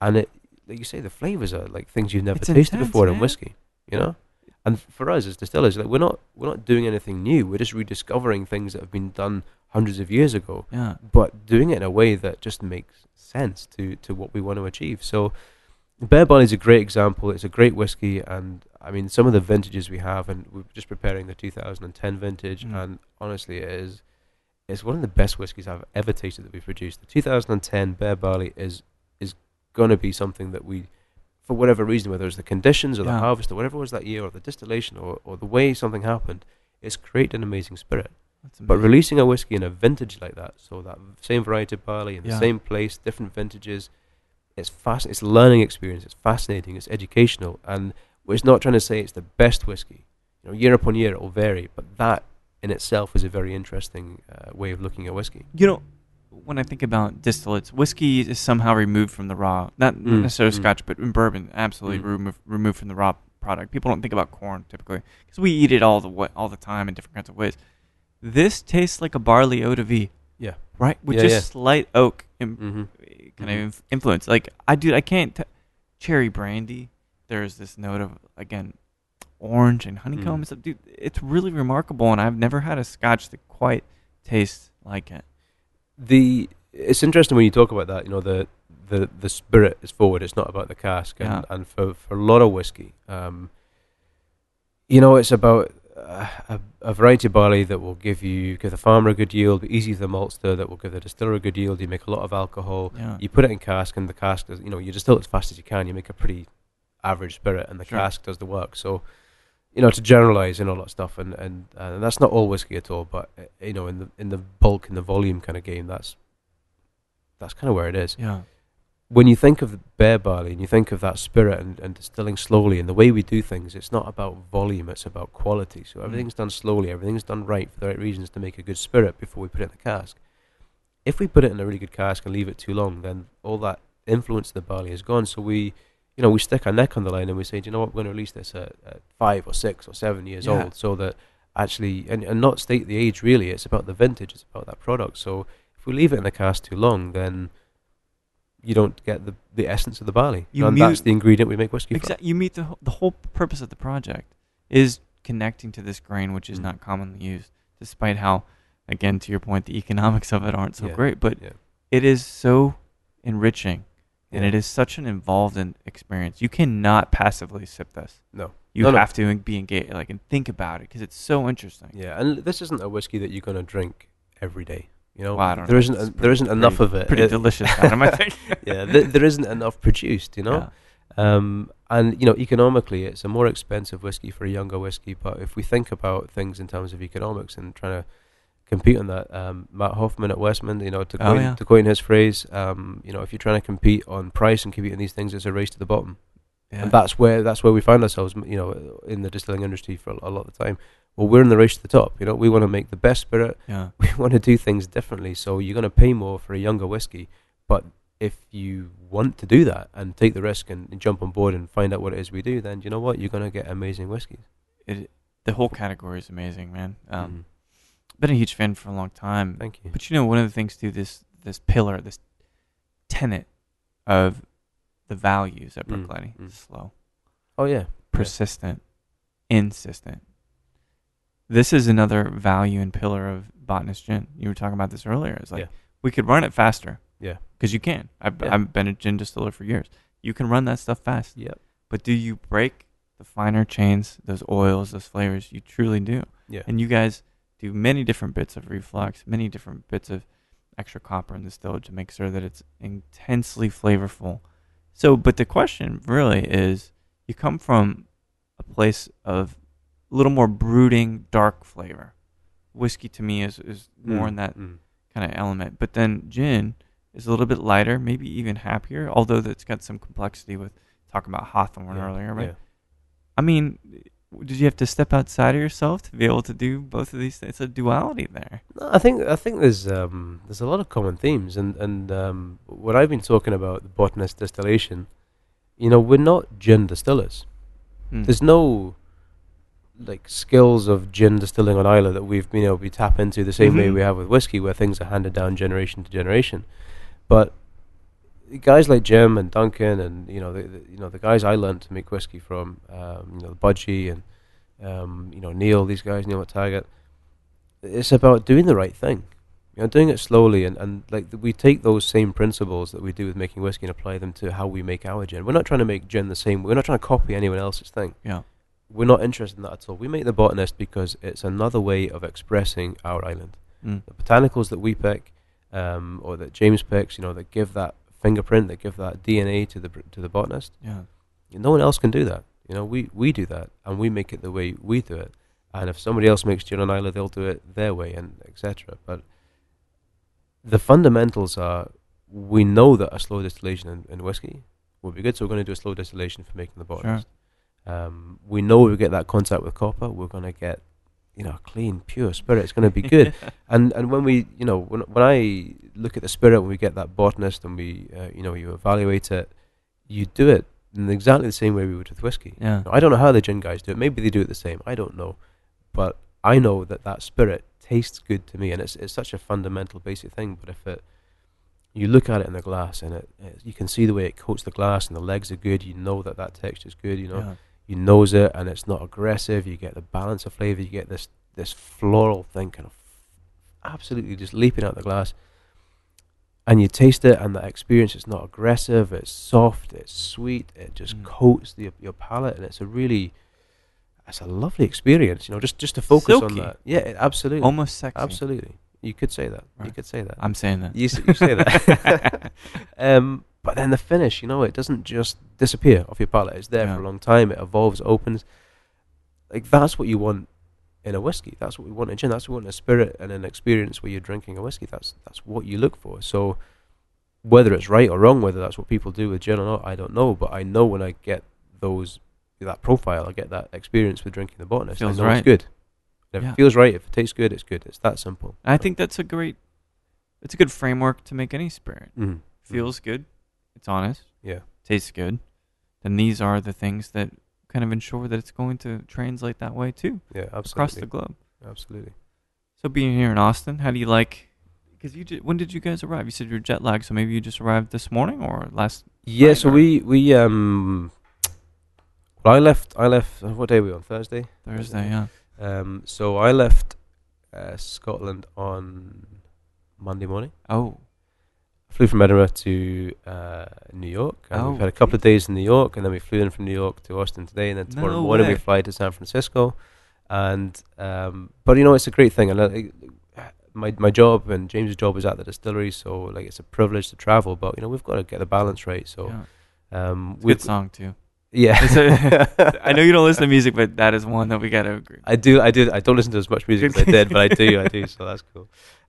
and it, like you say, the flavors are like things you've never It's tasted intense, before in whiskey. You know, and for us as distillers, like we're not we're not doing anything new. We're just rediscovering things that have been done hundreds of years ago yeah. but doing it in a way that just makes sense to, to what we want to achieve. So, Bere Barley is a great example. It's a great whiskey, and I mean, some of the vintages we have, and we're just preparing the 2010 vintage, Mm. and honestly, it is it's one of the best whiskies I've ever tasted that we've produced. The 2010 Bere Barley is is going to be something that we, for whatever reason, whether it's the conditions or the harvest or whatever it was that year, or the distillation, or, or the way something happened, it's created an amazing spirit. But releasing a whiskey in a vintage like that, so that same variety of barley in the Yeah. same place, different vintages, it's fast. It's a learning experience. It's fascinating. It's educational, and it's not trying to say it's the best whiskey. You know, year upon year it will vary, but that in itself is a very interesting uh, way of looking at whiskey. you know, when I think about distillates, whiskey is somehow removed from the raw. Not Mm, necessarily mm. Scotch, but in bourbon, absolutely Mm. removed removed from the raw product. People don't think about corn typically because we eat it all the all the time in different kinds of ways. This tastes like a barley eau de vie, Yeah. right? With Yeah, just yeah. slight oak im- Mm-hmm. kind Mhm. of inf- influence. Like I do, I can't. T- cherry brandy. There's this note of again orange and honeycomb Mm. and stuff. Dude, it's really remarkable, and I've never had a Scotch that quite tastes like it. The it's interesting when you talk about that. You know, the the the spirit is forward. It's not about the cask, and and for for a lot of whiskey, um, you know, it's about a, a variety of barley that will give you give the farmer a good yield, but easy to the maltster that will give the distiller a good yield. You make a lot of alcohol. Yeah. You put it in cask, and the cask does. You know, you distill it as fast as you can. You make a pretty average spirit, and the Sure. cask does the work. So. You know, to generalize and all that stuff, and, and and that's not all whiskey at all. But uh, you know, in the in the bulk, in the volume kind of game, that's that's kind of where it is. Yeah. When you think of the bere barley and you think of that spirit and, and distilling slowly and the way we do things, it's not about volume, it's about quality. So mm. everything's done slowly, everything's done right for the right reasons to make a good spirit before we put it in the cask. If we put it in a really good cask and leave it too long, then all that influence of the barley is gone. So we, you know, we stick our neck on the line and we say, do you know what, we're going to release this at, at five or six or seven years Yeah. old, so that actually, and, and not state the age really. It's about the vintage. It's about that product. So if we leave it in the cask too long, then you don't get the, the essence of the barley. You and mute- that's the ingredient we make whiskey from. You meet the the whole purpose of the project is connecting to this grain, which is Mm. not commonly used, despite how, again, to your point, the economics of it aren't so Yeah, great. But yeah. it is so enriching, and it is such an involved in experience. You cannot passively sip this. No. You No, no. have to be engaged, like, and think about it because it's so interesting. Yeah, and this isn't a whiskey that you're going to drink every day. You know, Well, there isn't It's there isn't pretty- enough of it. Pretty It- delicious, Adam. I think. yeah, th- there isn't enough produced. You know, um, and you know, economically, it's a more expensive whiskey for a younger whiskey. But if we think about things in terms of economics and trying to compete on that, um, Matt Hoffman at Westland, you know, to Oh, coin, yeah. to coin his phrase, um, you know, if you're trying to compete on price and compete on these things, it's a race to the bottom. Yeah. And that's where that's where we find ourselves, you know, in the distilling industry for a lot of the time. Well, we're in the race to the top. You know, we want to make the best spirit. yeah. We want to do things differently. So you're going to pay more for a younger whiskey, but if you want to do that and take the risk and, and jump on board and find out what it is we do, then you know what, you're going to get amazing whiskeys. It, the whole category is amazing, man. Um, Mhm. Been a huge fan for a long time. Thank you. But you know, one of the things too, this this pillar, this tenet of the values at Mm, mm. slow, Oh yeah, persistent, insistent. This is another value and pillar of botanist gin. You were talking about this earlier. It's like Yeah. we could run it faster yeah, because you can. I've, Yeah. I've been a gin distiller for years. You can run that stuff fast. yep, But do you break the finer chains, those oils, those flavors? You truly do. yeah, And you guys do many different bits of reflux, many different bits of extra copper in the distillate to make sure that it's intensely flavorful. So, but the question really is you come from a place of a little more brooding, dark flavor. Whiskey to me is, is more Mm, in that mm. kind of element. But then gin is a little bit lighter, maybe even happier, although that's got some complexity with talking about Hawthorne Yeah, earlier, right? yeah. I mean, did you have to step outside of yourself to be able to do both of these things? It's a duality there. No, I think I think there's um, there's a lot of common themes, and and um, what I've been talking about the botanist distillation. You know, we're not gin distillers. Hmm. There's no like skills of gin distilling on Islay that we've been able to tap into the same way Mhm. we have with whiskey, where things are handed down generation to generation. But guys like Jim and Duncan, and you know, the, the you know the guys I learned to make whiskey from, um, you know, Budgie and um, you know Neil, these guys, Neil McTaggart. It's about doing the right thing, you know, doing it slowly, and and like we take those same principles that we do with making whiskey and apply them to how we make our gin. We're not trying to make gin the same. We're not trying to copy anyone else's thing yeah. we're not interested in that at all. We make the botanist because it's another way of expressing our island. Mm. The botanicals that we pick, um, or that James picks, you know, that give that fingerprint, that give that DNA to the to the botanist. Yeah. No one else can do that. You know, we we do that, and we make it the way we do it. And if somebody else makes gin on Islay, they'll do it their way, and etc. But the fundamentals are: we know that a slow distillation in, in whiskey will be good, so we're going to do a slow distillation for making the botanist. Um, we know we get that contact with copper, we're going to get, you know, clean, pure spirit. It's going to be good. and and when we, you know, when when I look at the spirit, when we get that botanist and we, uh, you know, you evaluate it, you do it in exactly the same way we would with whiskey. Yeah. I don't know how the gin guys do it. Maybe they do it the same. I don't know, but I know that that spirit tastes good to me, and it's it's such a fundamental, basic thing. But if it you look at it in the glass and it, it you can see the way it coats the glass and the legs are good. You know that that texture is good. You know, Yeah. You nose it and it's not aggressive. You get the balance of flavor. You get this this floral thing kind of absolutely just leaping out the glass. And you taste it, and the experience is not aggressive. It's soft. It's sweet. It just Mm. coats the, your palate, and it's a really, it's a lovely experience. You know, just just to focus on that. Yeah, it, absolutely, Almost sexy. absolutely. You could say that. You could say that. I'm saying that. You, you say that. um, but then the finish, you know, it doesn't just disappear off your palate. It's there Yeah. for a long time. It evolves, opens. Like that's what you want in a whiskey. That's what we want in gin. That's what we want in a spirit and an experience where you're drinking a whiskey. That's that's what you look for. So whether it's right or wrong, whether that's what people do with gin or not, I don't know. But I know when I get those that profile, I get that experience with drinking the botanist. Feels I know right. it's good. If Yeah. it feels right, if it tastes good, it's good. It's that simple. I think that's a great, it's a good framework to make any spirit. Mm. Feels good. It's honest. Yeah. Tastes good. Then these are the things that kind of ensure that it's going to translate that way too Yeah, across the globe. Absolutely. So being here in Austin, how do you like? Because you ju- when did you guys arrive? You said you're jet lagged, so maybe you just arrived this morning or last. Yeah, so or- we we um Well, I left. I left. uh, What day are we on? Thursday. Thursday, yeah. Um, so I left uh, Scotland on Monday morning. Oh, Flew from Edinburgh to uh, New York. And Oh, we've had a couple of days in New York, and then we flew in from New York to Austin today, and then tomorrow No morning we way. fly to San Francisco. And um, but you know, it's a great thing, and uh, my my job and James's job is at the distillery, so like it's a privilege to travel. But you know, we've got to get the balance right. So yeah. um, good song too. yeah. A- I know you don't listen to music, but that is one that we gotta agree. I do, I do, I don't listen to as much music as I did, but I do, I do. So that's cool.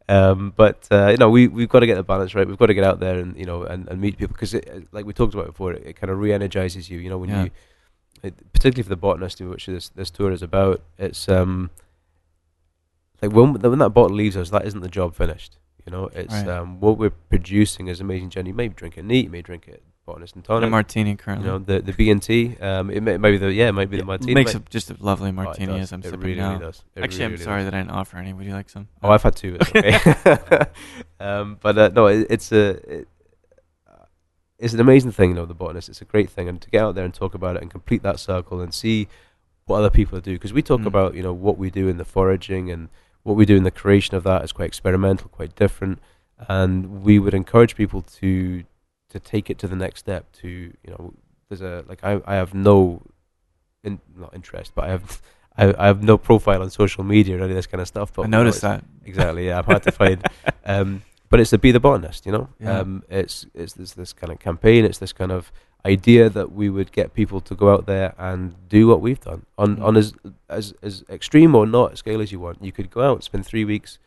Um, but uh, you know, we we've got to get the balance right. We've got to get out there and you know and, and meet people because, like we talked about before, it, it kind of re-energizes you. You know, when Yeah. you, it, particularly for the botanist, which this this tour is about, it's um like when when that bottle leaves us, that isn't the job finished. You know, it's Right. um what we're producing is amazing. Gin. You may drink it neat, you may drink it botanist and And a tonic. martini you currently. know, the the B and T. Um, it may, maybe the yeah, maybe the Yeah, martini makes but- a, just a lovely Oh, martini as I'm it sipping really, now. Does. It Actually, really, I'm sorry does. that I didn't offer any. Would you like some? Oh, I've had two. It's okay. um, but uh, no, it, it's a it, uh, it's an amazing thing, you know, the botanist. It's a great thing, and to get out there and talk about it and complete that circle and see what other people do, because we talk Mm. about you know what we do in the foraging and what we do in the creation of that is quite experimental, quite different, and we would encourage people to to take it to the next step. To you know, there's a like I I have no in, not interest, but I have. I, I have no profile on social media or any of this kind of stuff. But I noticed that. Exactly. Yeah, I'm hard to find. Um, but it's to be the botanist, you know. Yeah. Um, it's it's this this kind of campaign. It's this kind of idea that we would get people to go out there and do what we've done on Mm. on as as as extreme or not scale as you want. You could go out and spend three weeks,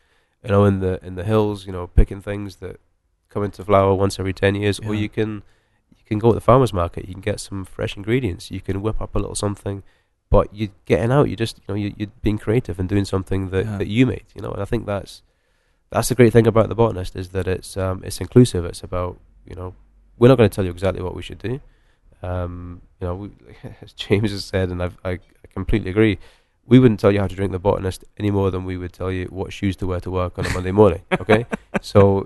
you know, in the in the hills, you know, picking things that come into flower once every ten years, or you can you can go to the farmers market. You can get some fresh ingredients. You can whip up a little something. But you're getting out. you're just, you know, you, you're being creative and doing something that, Yeah. that you made. You know, and I think that's that's the great thing about the botanist is that it's um, it's inclusive. It's about you know we're not going to tell you exactly what we should do. Um, you know, we, as James has said, and I've, I I completely agree. We wouldn't tell you how to drink the botanist any more than we would tell you what shoes to wear to work on a Monday morning. Okay, so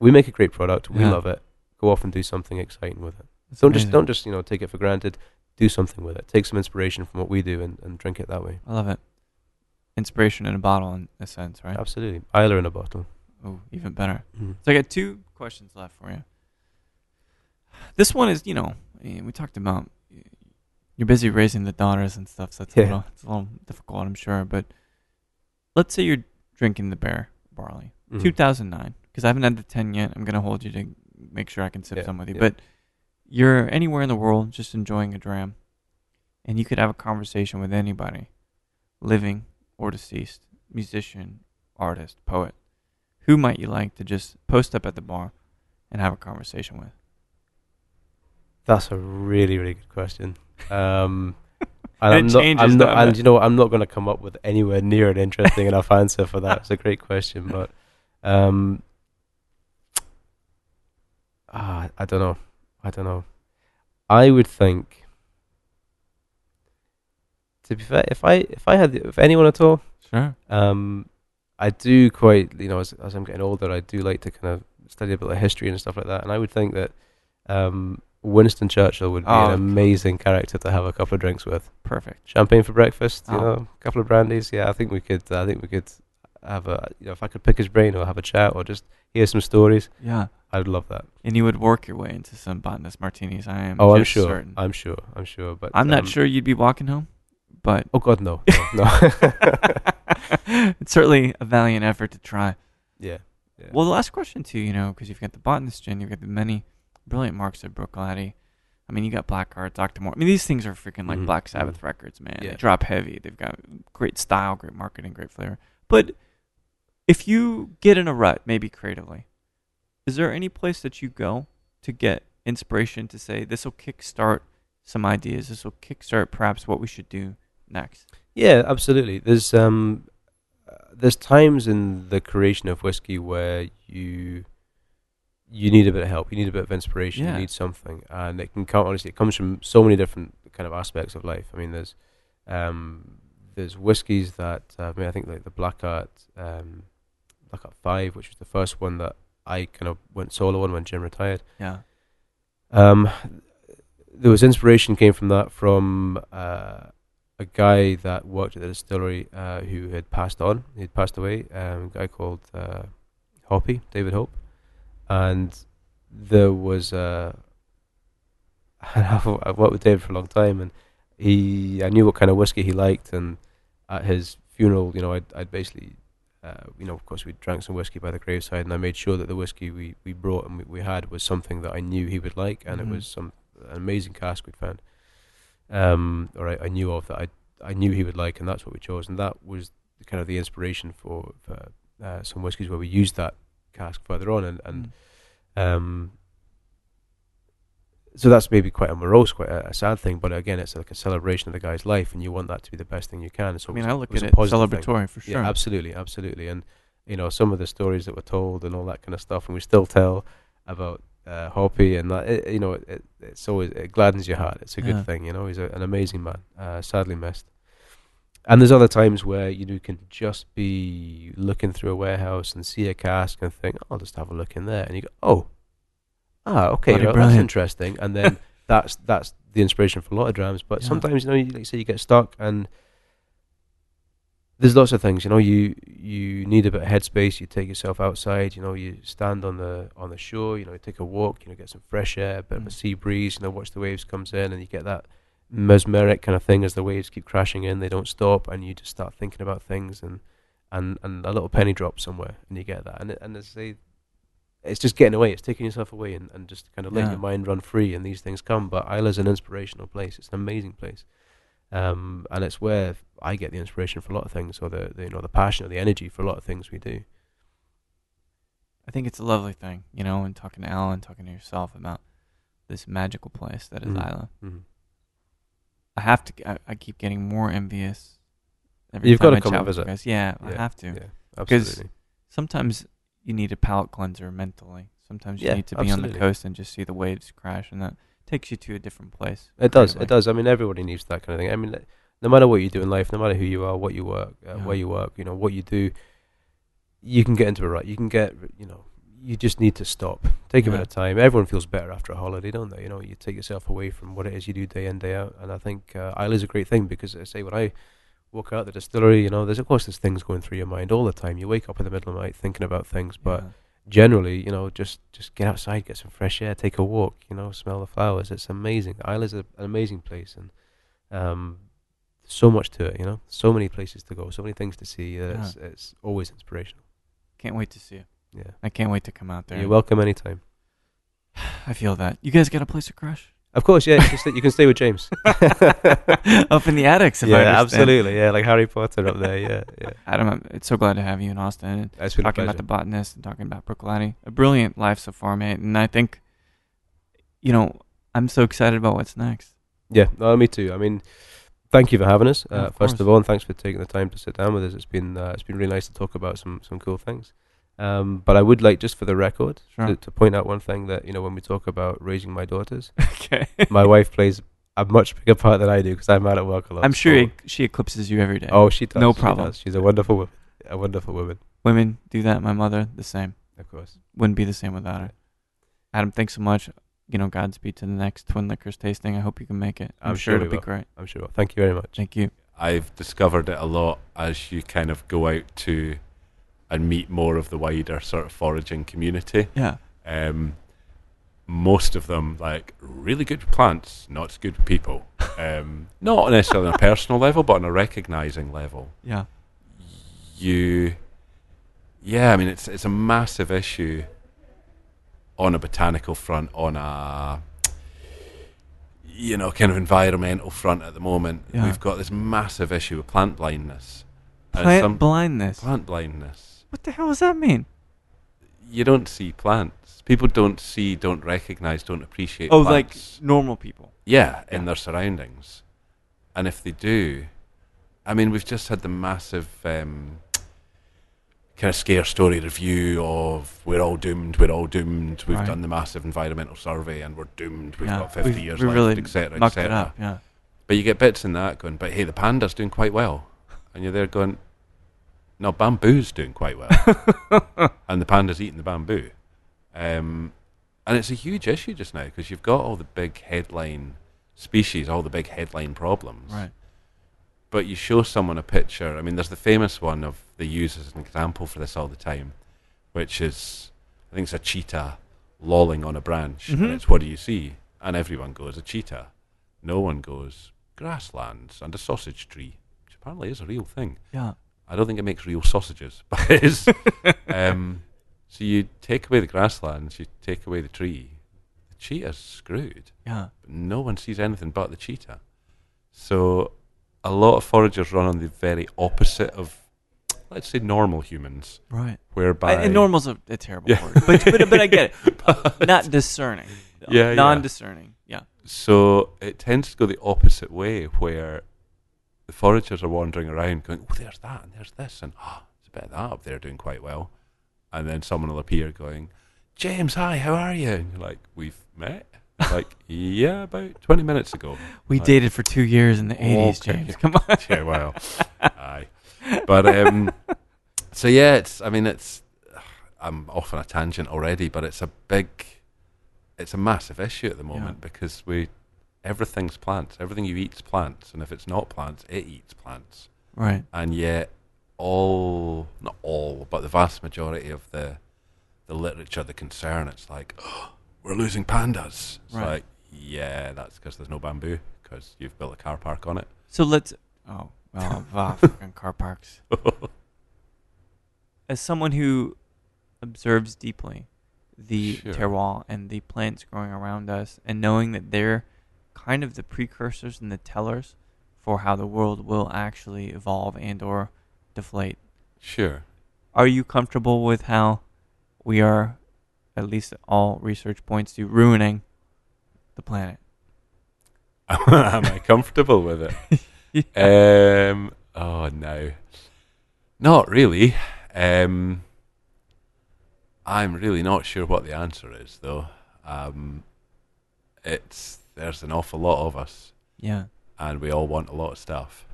we make a great product. We Yeah. love it. Go off and do something exciting with it. That's Don't just don't just you know take it for granted. Do something with it. Take some inspiration from what we do and, and drink it that way. I love it. Inspiration in a bottle, in a sense, right? Absolutely, Islay in a bottle. Oh, even better. Mm. So I got two questions left for you. This one is, you know, eh, we talked about you're busy raising the daughters and stuff, so it's a Yeah. little, it's a little difficult, I'm sure. But let's say you're drinking the bere barley, Mhm. 2009, because I haven't had the 10 yet. I'm gonna hold you to make sure I can sip Yeah, some with you. yeah. But you're anywhere in the world, just enjoying a dram, and you could have a conversation with anybody, living or deceased, musician, artist, poet. Who might you like to just post up at the bar and have a conversation with? That's a really, really good question. Um, And I'm not, changes, I'm though, not, and you know, what, I'm not going to come up with anywhere near an interesting enough answer for that. It's a great question, but um, ah, I don't know. I don't know. I would think, to be fair, if I if I had if anyone at all, Sure. um, I do quite, you know, as, as I'm getting older, I do like to kind of study a bit of history and stuff like that. And I would think that um, Winston Churchill would be Oh, an amazing character to have a couple of drinks with. Perfect. Champagne for breakfast, you Oh. know, a couple of brandies. Yeah, I think we could. I think we could have a, you know, if I could pick his brain or have a chat or just hear some stories, Yeah. I'd love that. And you would work your way into some botanist martinis. I am oh, I'm sure. certain. I'm sure. I'm sure. But I'm not um, sure you'd be walking home, but Oh God, no, no. no. it's certainly a valiant effort to try. yeah. yeah. Well, the last question too, you know, because you've got the botanist gin, you've got the many brilliant marks at Bruichladdich. I mean, you got Black Art, Dr. Moore. I mean, these things are freaking like Mhm, Black Sabbath mhm. records, man. They drop heavy. They've got great style, great marketing, great flavor. But if you get in a rut, maybe creatively, is there any place that you go to get inspiration to say this will kickstart some ideas? This will kickstart perhaps what we should do next. Yeah, absolutely. There's um, there's times in the creation of whiskey where you you need a bit of help. You need a bit of inspiration. Yeah. You need something, and it can come. Honestly, it comes from so many different kind of aspects of life. I mean, there's um, there's whiskies that uh, I mean, I think like the Black Art um, Black Art Five, which was the first one that I kind of went solo on when Jim retired. Yeah. Um, there was inspiration came from that from uh, a guy that worked at the distillery uh, who had passed on. He'd passed away. Um, a guy called uh, Hoppy, David Hope, and there was. Uh, I've worked with David for a long time, and he I knew what kind of whiskey he liked, and at his funeral, you know, I'd, I'd basically, uh, you know, of course, we drank some whiskey by the graveside, and I made sure that the whiskey we, we brought and we, we had was something that I knew he would like, and Mhm. it was some an amazing cask we'd found, um, or I, I knew of that I I knew he would like, and that's what we chose, and that was kind of the inspiration for, for uh, some whiskies where we used that cask further on, and and Mm. um, so that's maybe quite a morose, quite a, a sad thing. But again, it's like a celebration of the guy's life, and you want that to be the best thing you can. So I mean, was- I look at it positive thing. celebratory for sure. Yeah, absolutely, absolutely. And you know, some of the stories that were told and all that kind of stuff, and we still tell about uh, Hoppy, and that. It, you know, it, it's always it gladdens your heart. It's a good thing. You know, he's a, an amazing man. Uh, sadly missed. And there's other times where you know, you can just be looking through a warehouse and see a cask and think, "I'll just have a look in there," and you go, "Oh, ah, okay, well, that's interesting." And then that's that's the inspiration for a lot of drams. But Yeah. sometimes you know, you, like you say, you get stuck, and there's lots of things. You know, you you need a bit of headspace. You take yourself outside. You know, you stand on the on the shore. You know, you take a walk. You know, get some fresh air, a bit of a Mm. sea breeze. You know, watch the waves comes in, and you get that mesmeric kind of thing as the waves keep crashing in. They don't stop, and you just start thinking about things, and and and a little penny drop somewhere, and you get that. And and as they, it's just getting away. It's taking yourself away, and, and just kind of letting Yeah. your mind run free, and these things come. But Islay's an inspirational place. It's an amazing place, um, and it's where I get the inspiration for a lot of things, or the, the you know the passion or the energy for a lot of things we do. I think it's a lovely thing, you know, and talking to Alan, talking to yourself about this magical place that is Mhm. Islay. Mhm. I have to. I, I keep getting more envious. Every You've time gotta I come and visit. guys. Yeah, I have to. Yeah, absolutely. Because absolutely. Sometimes you need a palate cleanser mentally. Sometimes you Yeah, need to be on the coast and just see the waves crash, and that takes you to a different place. It does. It does. I mean, everybody needs that kind of thing. I mean, no matter what you do in life, no matter who you are, what you work, uh, Yeah. where you work, you know, what you do, you can get into a rut. You can get, you know, you just need to stop. Take a bit of time. Everyone feels better after a holiday, don't they? You know, you take yourself away from what it is you do day in, day out. And I think uh, is a great thing because I say when I walk out the distillery, you know, there's of course there's things going through your mind all the time. You wake up in the middle of the night thinking about things, but Yeah. generally, you know, just just get outside, get some fresh air, take a walk, you know, smell the flowers. It's amazing. Islay's a, an amazing place, and um, so much to it. You know, so many places to go, so many things to see. Uh, It's, it's always inspirational. can't wait to see you. Yeah, I can't wait to come out there. you're welcome anytime. I feel that. You guys got a place to crush? Of course, yeah, you can stay, you can stay with James. Up in the attics, if I yeah, understand. absolutely. Yeah, like Harry Potter up there. Yeah, yeah. Adam, I'm it's so glad to have you in Austin It's talking about the botanist and talking about Bruichladdich. A brilliant life so far, mate. And I think, you know, I'm so excited about what's next. Yeah, no, me too. I mean, thank you for having us. Yeah, Uh, of first course. of all, and thanks for taking the time to sit down with us. It's been uh, it's been really nice to talk about some some cool things. Um, but I would like, just for the record, Sure. to, to point out one thing that you know when we talk about raising my daughters, okay. my wife plays a much bigger part than I do because I'm out at work a lot. I'm sure so- she eclipses you every day. oh, she does. no she problem. does. She's a wonderful, wo- a wonderful woman, Women do that. My mother, the same. of course. Wouldn't be the same without her. Adam, thanks so much. You know, Godspeed to the next Twin Liquors tasting. I hope you can make it. I'm, I'm sure, sure it'll we be great. I'm sure. Thank you very much. Thank you. I've discovered it a lot as you kind of go out to and meet more of the wider sort of foraging community. Yeah. Um, most of them like really good plants, not good people. Um, not necessarily on a personal level, but on a recognizing level. Yeah. You, yeah, I mean it's it's a massive issue on a botanical front, on a you know kind of environmental front at the moment. Yeah. We've got this massive issue with plant blindness. Plant some- blindness. plant blindness. What the hell does that mean? You don't see plants. People don't see, don't recognize, don't appreciate. Oh, like normal people. yeah, in their surroundings. And if they do, I mean, we've just had the massive um, kind of scare story review of we're all doomed, we're all doomed. We've Right. done the massive environmental survey and we're doomed. We've Yeah. got 50 We've- years we left, really etc., etc. up. Yeah. But you get bits in that going, but hey, the panda's doing quite well. And you're there going, no, bamboo's doing quite well. and the panda's eating the bamboo. Um, and it's a huge issue just now because you've got all the big headline species, all the big headline problems. Right. But you show someone a picture. I mean, there's the famous one of they use as an example for this all the time, which is I think it's a cheetah lolling on a branch, Mhm. and it's what do you see? And everyone goes a cheetah. No one goes grasslands and a sausage tree, which apparently is a real thing. Yeah. I don't think it makes real sausages, but it is. um, so you take away the grasslands, you take away the tree. The cheetah's screwed. Yeah. But no one sees anything but the cheetah. So a lot of foragers run on the very opposite of, let's say, normal humans, Right. whereby And, and normal's a, a terrible Yeah. word, but, but but I get it. Not discerning. Yeah, yeah. Non-discerning. Yeah. So it tends to go the opposite way, where the foragers are wandering around going, oh, there's that, and there's this, and oh, there's a bit of that up there doing quite well. And then someone will appear going, James, hi, how are you? And you're like, we've met? like, yeah, about 20 minutes ago. We Right. dated for two years in the eighties, Okay. James. Come on. yeah, well, aye. But, um, so yeah, it's, I mean, it's, I'm off on a tangent already, but it's a big, it's a massive issue at the moment because we, everything's plants. Everything you eat's plants. And if it's not plants, it eats plants. Right. And yet, all, not all, but the vast majority of the, the literature, the concern, it's like, oh, we're losing pandas. It's Right. like, yeah, that's because there's no bamboo because you've built a car park on it. So let's. Oh well, wow, fucking car parks. As someone who observes deeply the Sure. terroir and the plants growing around us, and knowing that they're kind of the precursors and the tellers for how the world will actually evolve and or deflate. Sure. Are you comfortable with how we are, at least all research points to, ruining the planet? Am I comfortable with it? Um, oh no, not really. Um, I'm really not sure what the answer is, though. Um, it's there's an awful lot of us, Yeah. and we all want a lot of stuff,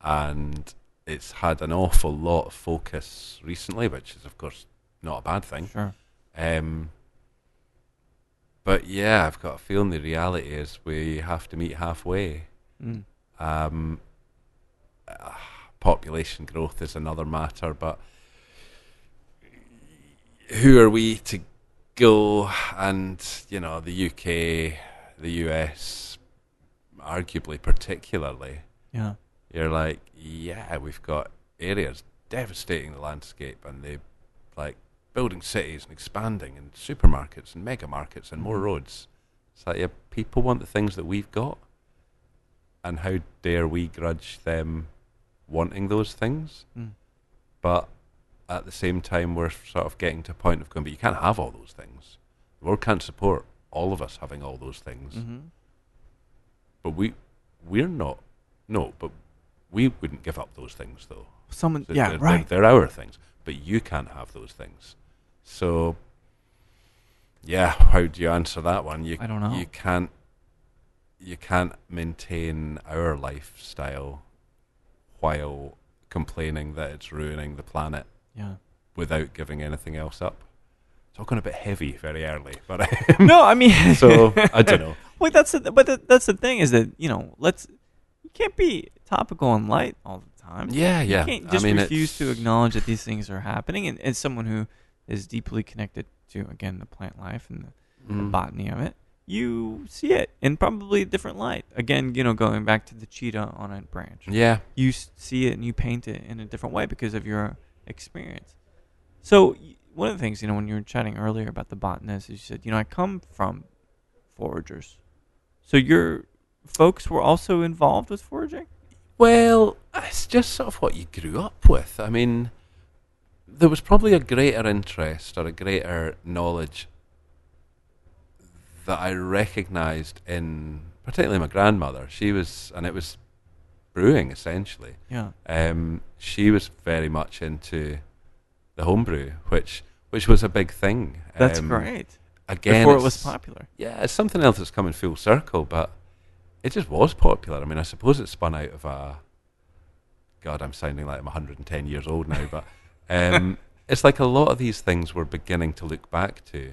and it's had an awful lot of focus recently, which is of course not a bad thing. Sure. Um, but yeah, I've got a feeling the reality is we have to meet halfway. Mm. Um, uh, population growth is another matter, but who are we to go and, you know, the UK, the US, arguably particularly, Yeah. you're like, yeah, we've got areas devastating the landscape and they like building cities and expanding and supermarkets and mega markets and more Mhm. roads. It's like, yeah, people want the things that we've got. And how dare we grudge them wanting those things? Mm. But at the same time, we're sort of getting to a point of going, but you can't have all those things. The world can't support all of us having all those things. Mm-hmm. But we, we're not. No, but we wouldn't give up those things, though. Someone. So yeah. they're, right. They're, they're our things, but you can't have those things. So, yeah, how do you answer that one? You, I don't know. You can't. You can't maintain our lifestyle while complaining that it's ruining the planet yeah. without giving anything else up. Talking a bit heavy very early, but No, I mean. so I don't know. Well, that's the, but the, that's the thing is that you know let's you can't be topical and light all the time. Yeah, yeah. You can't just I mean, refuse to acknowledge that these things are happening. And as someone who is deeply connected to again the plant life and the, the Mm. botany of it, you see it in probably a different light. Again, you know, going back to the cheetah on a branch, Yeah, you see it and you paint it in a different way because of your experience. So one of the things, you know, when you were chatting earlier about the botanist, you said, you know, I come from foragers. So your folks were also involved with foraging? Well, it's just sort of what you grew up with. I mean, there was probably a greater interest or a greater knowledge that I recognised in, particularly my grandmother. She was, and it was brewing essentially. Yeah. Um, she was very much into the homebrew, which which was a big thing. That's Um, great. Again, Before it was popular. yeah, it's something else that's coming full circle, but it just was popular. I mean, I suppose it spun out of a. God, I'm sounding like I'm 110 years old now, but um, it's like a lot of these things we're beginning to look back to,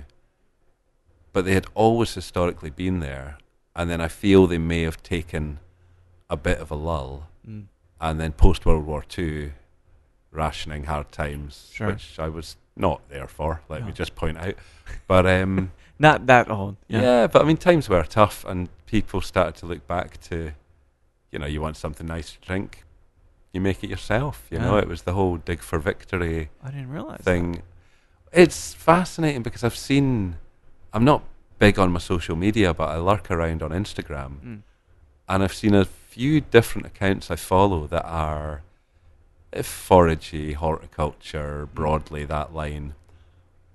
but they had always historically been there, and then I feel they may have taken a bit of a lull, Mm. and then post World War Two, rationing hard times, Sure. which I was not there for. Let me just point out, but um, Not that old. yeah. but I mean times were tough, and people started to look back to, you know, you want something nice to drink, you make it yourself. You know, it was the whole dig for victory I didn't realize. thing. It's fascinating because I've seen. I'm not big on my social media, but I lurk around on Instagram, Mm. and I've seen a few different accounts I follow that are foragey, horticulture, broadly that line,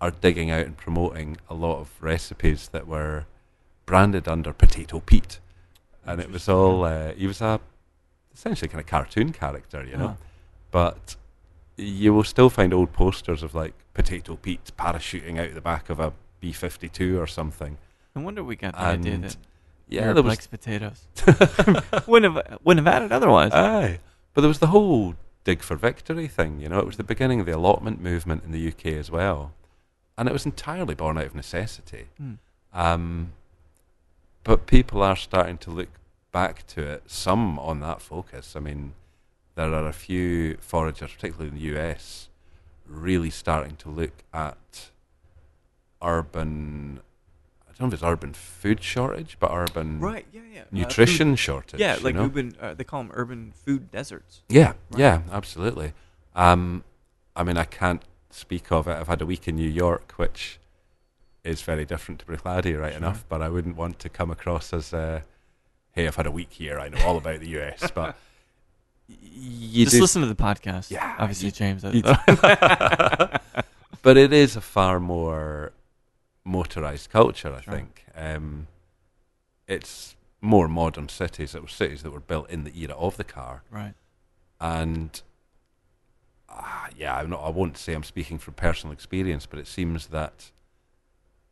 are digging out and promoting a lot of recipes that were branded under Potato Pete, and it was all. Uh, he was a essentially kind of cartoon character, you know, Huh. but you will still find old posters of like Potato Pete parachuting out the back of a B fifty two or something. No wonder we got the idea And that Yeah, there was likes potatoes. wouldn't have wouldn't have had it otherwise. Aye. But there was the whole dig for victory thing, you know, it was the beginning of the allotment movement in the UK as well. And it was entirely born out of necessity. Mm. Um, but people are starting to look back to it, some on that focus. I mean, there are a few foragers, particularly in the US, really starting to look at urban, I don't know if it's urban food shortage, but urban Right. Yeah. Yeah. Uh, nutrition food- shortage. yeah, you like know? urban. Uh, they call them urban food deserts. Yeah, Right. yeah, absolutely. Um, I mean, I can't speak of it. I've had a week in New York, which is very different to Bruichladdich, right Sure. enough. But I wouldn't want to come across as, uh, "Hey, I've had a week here. I know all about the US." But you Just do, listen to the podcast. Yeah, Obviously, you- James. you but it is a far more motorized culture. I Sure. think um, it's more modern cities. It were cities that were built in the era of the car right. and uh, yeah, I'm not, I won't say I'm speaking from personal experience, but it seems that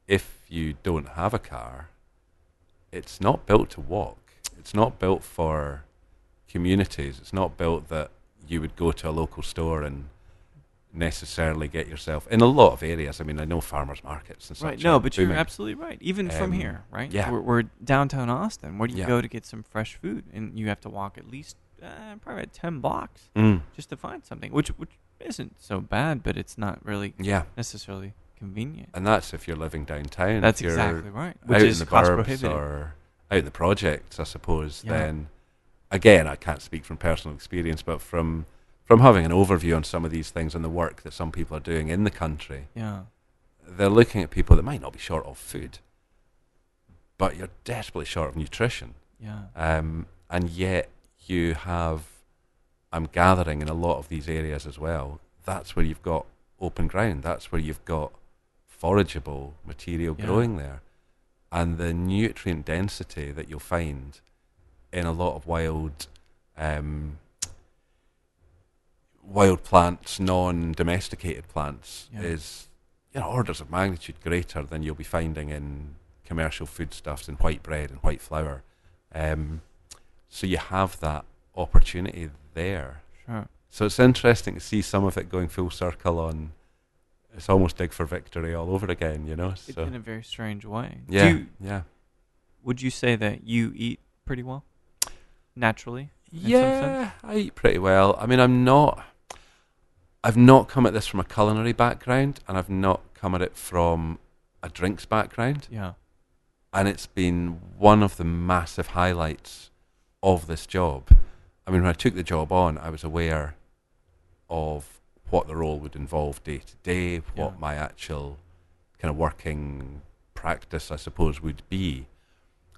if you don't have a car, it's not built to walk. It's not built for communities. It's not built that you would go to a local store and necessarily get yourself in a lot of areas. I mean, I know farmers markets and such. Right. No, but you're absolutely right. Even from Um, here, right? yeah. We're, we're downtown Austin. Where do you Yeah. go to get some fresh food? And you have to walk at least uh, probably about ten blocks Mm, just to find something, which which isn't so bad, but it's not really yeah, necessarily convenient. and that's if you're living downtown. That's exactly right. out Which in is the cost prohibitive. or out in the projects, I suppose, Yeah. then again, I can't speak from personal experience, but from from having an overview on some of these things and the work that some people are doing in the country, Yeah. they're looking at people that might not be short of food, but you're desperately short of nutrition, Yeah. um, and yet you have. I'm gathering in a lot of these areas as well. That's where you've got open ground. That's where you've got forageable material Yeah. growing there. And the nutrient density that you'll find in a lot of wild um, wild plants, non domesticated plants, Yeah. is you know, orders of magnitude greater than you'll be finding in commercial foodstuffs and white bread and white flour. Um, so you have that opportunity there. Sure. So it's interesting to see some of it going full circle on. It's almost dig for victory all over again, you know. So in a very strange way. Yeah, you, yeah, would you say that you eat pretty well, naturally? yeah. I eat pretty well. I mean, I'm not. I've not come at this from a culinary background, and I've not come at it from a drinks background. Yeah. and it's been one of the massive highlights of this job. I mean, when I took the job on, I was aware of what the role would involve day to day, what Yeah. my actual kind of working practice, I suppose, would be.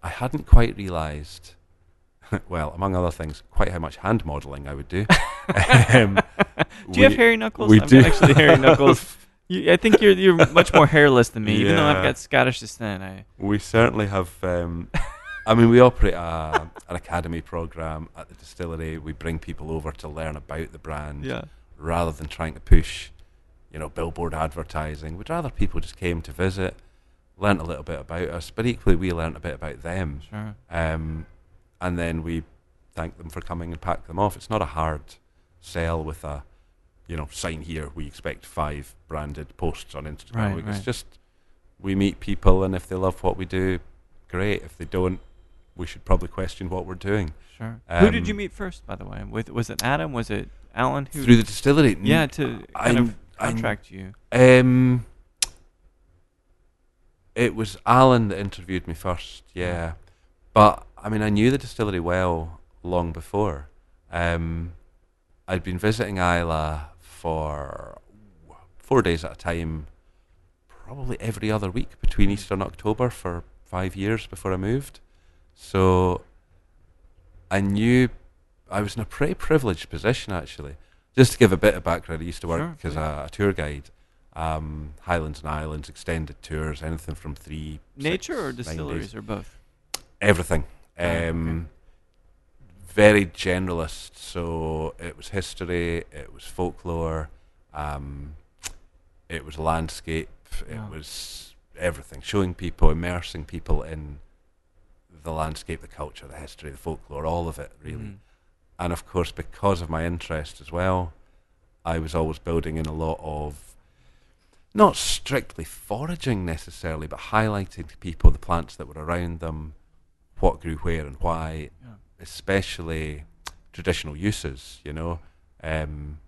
I hadn't quite realised, well, among other things, quite how much hand modelling I would do. um, Do you have hairy knuckles? we I've do actually hairy knuckles. You, I think you're you're much more hairless than me. Even though I've got Scottish descent, I We certainly have. Um, I mean, we operate a, an academy program at the distillery. We bring people over to learn about the brand rather than trying to push, you know, billboard advertising. We'd rather people just came to visit, learnt a little bit about us, but equally we learnt a bit about them. sure. Um, and then we thank them for coming and pack them off. It's not a hard sell with a, you know, sign here. We expect five branded posts on Instagram. Right, It's right. just we meet people, and if they love what we do, great. If they don't, we should probably question what we're doing. Sure. Who did you Um, meet first, by the way? With was it Adam? Was it Alan? Who? Through the distillery. Yeah, to kind I- of I- contract you. Um, it was Alan that interviewed me first, yeah. But I mean, I knew the distillery well long before. Um, I'd been visiting Islay for four days at a time, probably every other week between Easter and October for five years before I moved. So I knew I was in a pretty privileged position actually. Just to give a bit of background, I used to Sure, work as a, a tour guide, um, Highlands and Islands, extended tours, anything from three, Nature or six, nine distilleries or both? everything. Oh, okay. Very generalist. So it was history, it was folklore, um, it was landscape, Yeah. it was everything. Showing people, immersing people in the landscape, the culture, the history, the folklore, all of it, really. Mhm. And of course, because of my interest as well, I was always building in a lot of not strictly foraging necessarily, but highlighting to people the plants that were around them, what grew where and why, Yeah. Especially traditional uses. You know, um,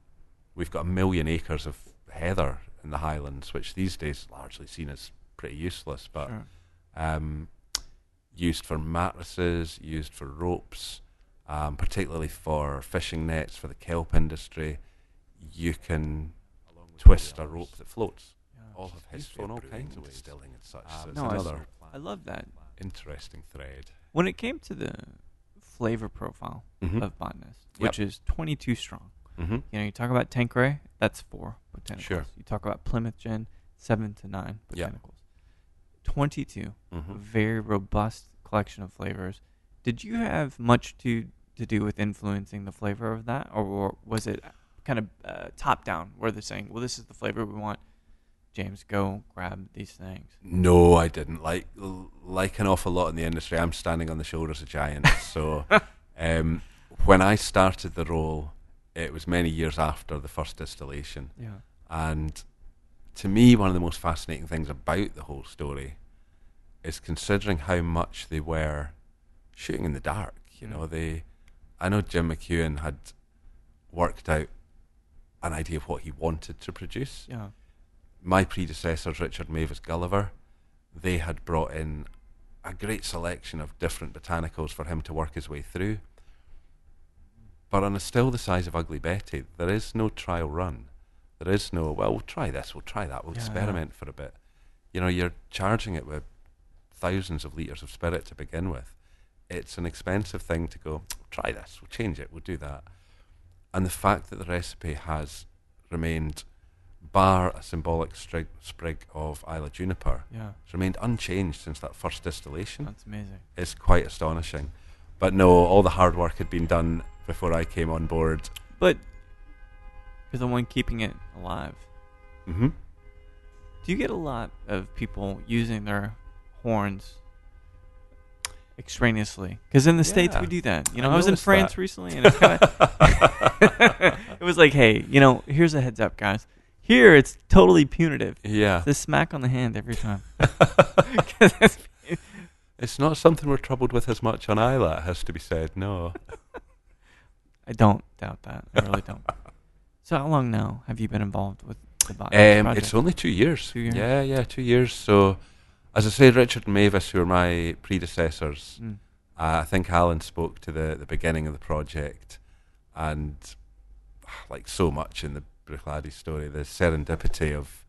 we've got a million acres of heather in the Highlands, which these days is largely seen as pretty useless, but Sure. um, used for mattresses, used for ropes, um, particularly for fishing nets for the kelp industry. You can twist a rope that floats. Yeah. All have history in all kinds of ways. Distilling and such. Um, so it's no, another I love that. interesting thread. When it came to the flavor profile Mhm. of botanist, Yep. which is 22 strong. Mm-hmm. You know, you talk about Tanqueray, that's four botanicals. Sure. You talk about Plymouth Gin, seven to nine Yep. botanicals. 22, Mm-hmm. very robust collection of flavors. Did you have much to to do with influencing the flavor of that, or, or was it kind of uh, top down, where they're saying, "Well, this is the flavor we want." James, go grab these things. No, I didn't. Like like an awful lot in the industry, I'm standing on the shoulders of giants. So um, when I started the role, it was many years after the first distillation. Yeah. And to me, one of the most fascinating things about the whole story is considering how much they were shooting in the dark. You Mm. know, they. I know Jim McEwan had worked out an idea of what he wanted to produce. Yeah. My predecessors, Richard Mavis Gulliver, they had brought in a great selection of different botanicals for him to work his way through. But on a still the size of Ugly Betty, there is no trial run. There is no, well, we'll try this, we'll try that, we'll Yeah, yeah. experiment for a bit. You know, you're charging it with thousands of litres of spirit to begin with. It's an expensive thing to go, try this, we'll change it, we'll do that. And the fact that the recipe has remained, bar a symbolic strig, sprig of Islay juniper, Yeah. it's remained unchanged since that first distillation That's amazing. It's quite astonishing. But no, all the hard work had been done before I came on board. But you're the one keeping it alive. Mm-hmm. Do you get a lot of people using their horns extraneously? Because in the states we do that. You know, I I, was in France that. recently, and it's kind of it was like, hey, you know, here's a heads up, guys. Here it's totally punitive. Yeah. This smack on the hand every time. it's- It's not something we're troubled with as much on Islay, it has to be said. No. I don't doubt that. I really don't. So how long now have you been involved with the bot? Um, project? it's only two years. Two years. Yeah, yeah, two years. So, as I say, Richard and Mavis, who are my predecessors, Mm. uh, I think Alan spoke to the, the beginning of the project, and like so much in the Bruichladdich story, the serendipity of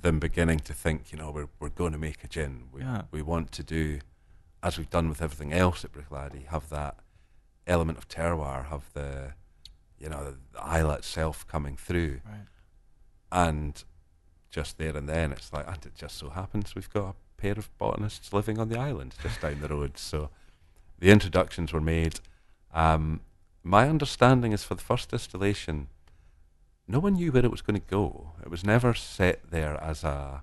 them beginning to think, you know, we're we're going to make a gin. We Yeah. we want to do, as we've done with everything else at Bruichladdich, have that element of terroir, have the, you know, the islet itself coming through Right. and just there and then it's like and it just so happens we've got a pair of botanists living on the island just down the road so the introductions were made um, my understanding is for the first distillation no one knew where it was going to go it was never set there as a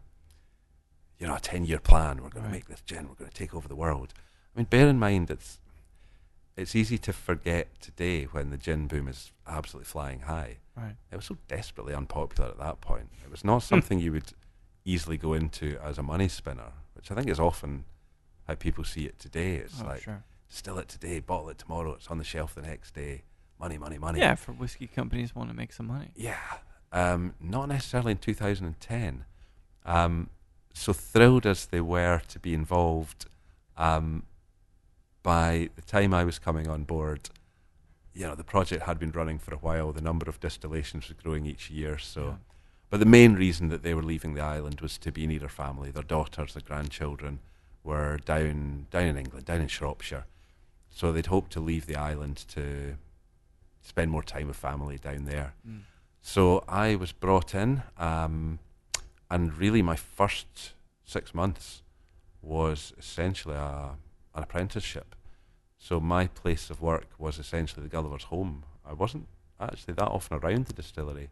you know a 10 year plan we're going Right. to make this gin we're going to take over the world i mean bear in mind it's it's easy to forget today when the gin boom is absolutely flying high Right. it was so desperately unpopular at that point. It was not something you would easily go into as a money spinner, which I think is often how people see it today. It's oh, like sure. still it today, bottle it tomorrow. It's on the shelf the next day. Money, money, money. Yeah, for whiskey companies want to make some money. Yeah, um, not necessarily in 2010. Um, so thrilled as they were to be involved, um, by the time I was coming on board, you know, the project had been running for a while. The number of distillations was growing each year. So, Yeah. but the main reason that they were leaving the island was to be near their family. Their daughters, their grandchildren were down down in England, down in Shropshire. So they'd hoped to leave the island to spend more time with family down there. Mm. So I was brought in, um, and really my first six months was essentially a, an apprenticeship. So my place of work was essentially the Gulliver's home. I wasn't actually that often around the distillery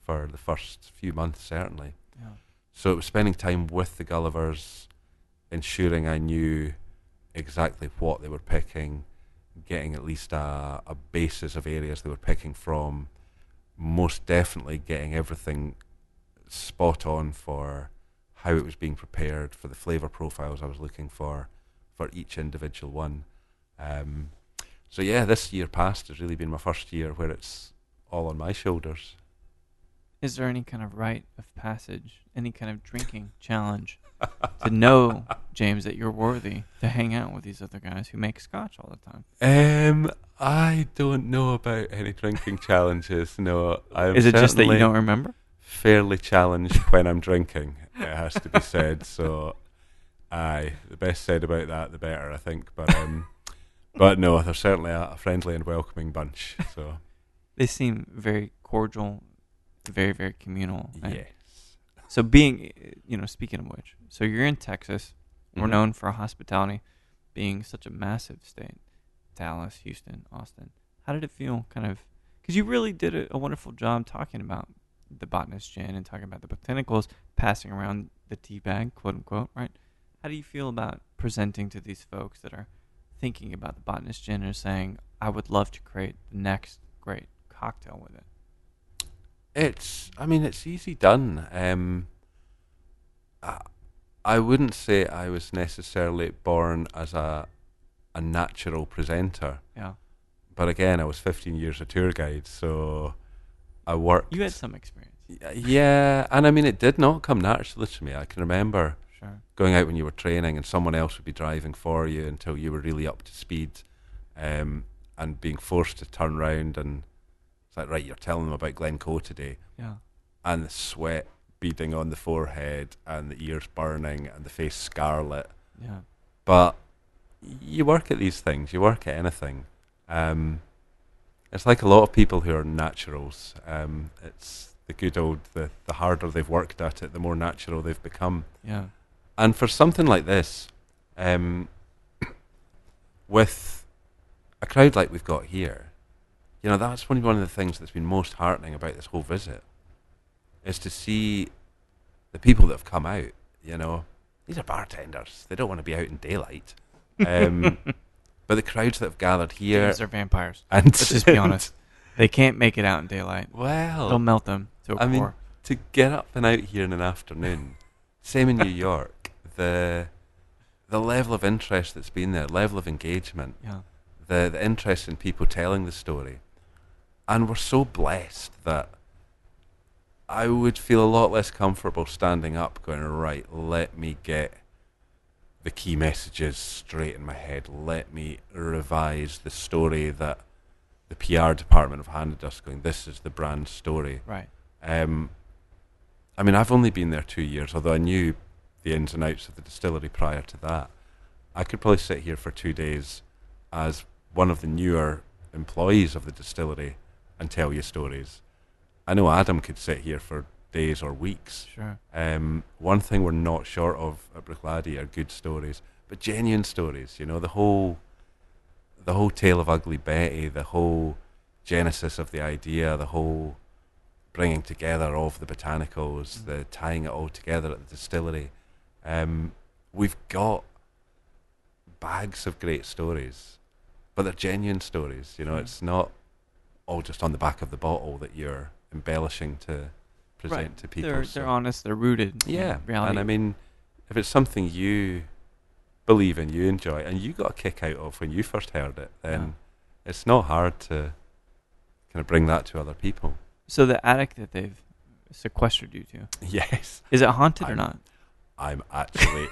for the first few months, certainly. Yeah. So it was spending time with the Gullivers, ensuring I knew exactly what they were picking, getting at least a, a basis of areas they were picking from, most definitely getting everything spot on for how it was being prepared, for the flavour profiles I was looking for, for each individual one. Um, so yeah, this year past has really been my first year where it's all on my shoulders. Is there any kind of rite of passage, any kind of drinking challenge to know, James, that you're worthy to hang out with these other guys who make scotch all the time? Um, I don't know about any drinking challenges. No, I'm Is it just that you don't remember? fairly challenged when I'm drinking. It has to be said. So, aye, the best said about that, the better, I think. But um, but no, they're certainly a, a friendly and welcoming bunch. So They seem very cordial, very, very communal. and- yes, So being, you know, speaking of which, so you're in Texas. We're Mhm. known for our hospitality being such a massive state. Dallas, Houston, Austin. How did it feel kind of because you really did a, a wonderful job talking about the botanist gin and talking about the botanicals, passing around the tea bag, quote unquote, right? How do you feel about presenting to these folks that are thinking about the botanist gin and saying, I would love to create the next great cocktail with it? It's. I mean, it's easy done. Um, I, I wouldn't say I was necessarily born as a a natural presenter. Yeah. But again, I was 15 years a tour guide, so I worked. You had some experience. Yeah, and I mean, it did not come naturally to me. I can remember Sure. going out when you were training, and someone else would be driving for you until you were really up to speed, um, and being forced to turn round and it's like, right, you're telling them about Glencoe today, Yeah. and the sweat beading on the forehead, and the ears burning, and the face scarlet. Yeah. But you work at these things. You work at anything. Um, it's like a lot of people who are naturals. Um, it's the good old the the harder they've worked at it, the more natural they've become. Yeah. And for something like this, um, with a crowd like we've got here, you know, that's one one of the things that's been most heartening about this whole visit, is to see the people that have come out. You know, these are bartenders; they don't want to be out in daylight. Um, but the crowds that have gathered here, These are vampires. and Let's just be honest. They can't make it out in daylight. Well, They'll melt them to I mean, to get up and out here in an afternoon, same in New York, the the level of interest that's been there, level of engagement, Yeah. the the interest in people telling the story, and we're so blessed that I would feel a lot less comfortable standing up, going right. Let me get the key messages straight in my head. Let me revise the story that the PR department have handed us. Going, this is the brand story. Right. Um, I mean, I've only been there two years, although I knew the ins and outs of the distillery prior to that. I could probably sit here for two days as one of the newer employees of the distillery and tell you stories. I know Adam could sit here for days or weeks. Sure. Um, one thing we're not short of at Bruichladdich are good stories, but genuine stories. You know, the whole, the whole tale of Ugly Betty, the whole genesis of the idea, the whole bringing together of the botanicals, Mm. the tying it all together at the distillery. Um, we've got bags of great stories, but they're genuine stories. You know, Mm. it's not all just on the back of the bottle that you're embellishing to present right. to people. They're, so- they're honest. They're rooted. in yeah, Reality. and I mean, if it's something you believe in, you enjoy, and you got a kick out of when you first heard it, then it's not hard to kind of bring that to other people. So the attic that they've sequestered you to Yes, is it haunted or I'm- not? I'm actually.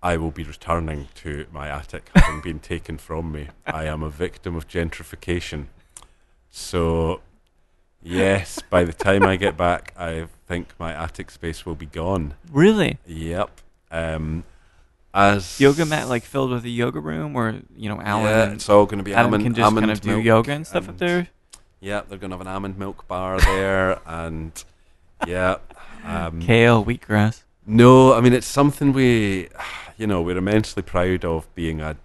I will be returning to my attic having been taken from me. I am a victim of gentrification. So, yes, by the time I get back, I think my attic space will be gone. Really? Yep. Um, as Yoga mat like filled with a yoga room, or you know, Alan yeah, it's all going to be Adam almond, can just kind almond of do yoga and stuff up there. Yeah, they're going to have an almond milk bar there, and yeah. Um, Kale, wheatgrass. No, I mean it's something we, you know, we're immensely proud of being a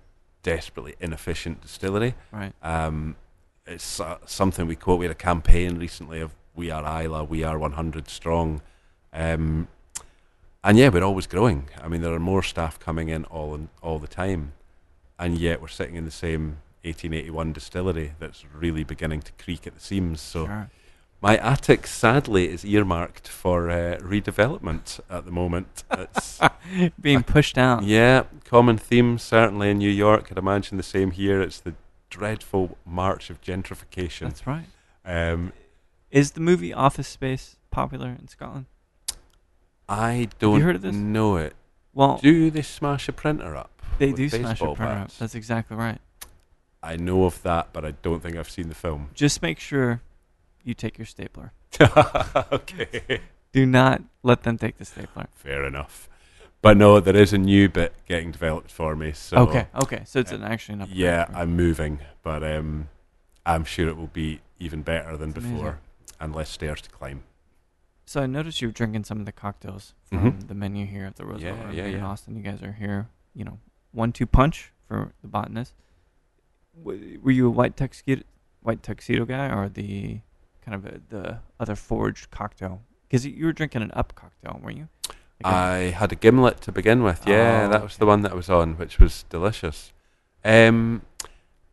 desperately inefficient distillery. Right. Um, it's uh, something we quote. We had a campaign recently of "We are Islay, we are 100 strong," um, and yeah, we're always growing. I mean, there are more staff coming in all in, all the time, and yet we're sitting in the same 1881 distillery that's really beginning to creak at the seams. So. Sure. My attic, sadly, is earmarked for uh, redevelopment at the moment. It's, Being pushed out. yeah, common theme certainly in New York. I'd imagine the same here. It's the dreadful march of gentrification. That's right. Um, Is the movie Office Space popular in Scotland? I don't heard of this? know it. Well, Do they smash a printer up? they do smash a printer up. That's exactly right. I know of that, but I don't think I've seen the film. Just make sure you take your stapler. okay, Do not let them take the stapler. fair enough. But no, there is a new bit getting developed for me. So okay, okay. So it's an actually an upgrade. Yeah, right? I'm moving, but um, I'm sure it will be even better than That's before amazing. and less stairs to climb. So I noticed you were drinking some of the cocktails from Mhm. the menu here at the Roosevelt Yeah, yeah, in yeah. Austin. You guys are here, you know, one-two punch for the botanist. W- Were you a white tuxedo, white tuxedo guy, or the kind of a, the other forged cocktail? Because you were drinking an up cocktail, weren't you? I had a gimlet to begin with. Yeah, Oh, that was the one that I was on, which was delicious. Um,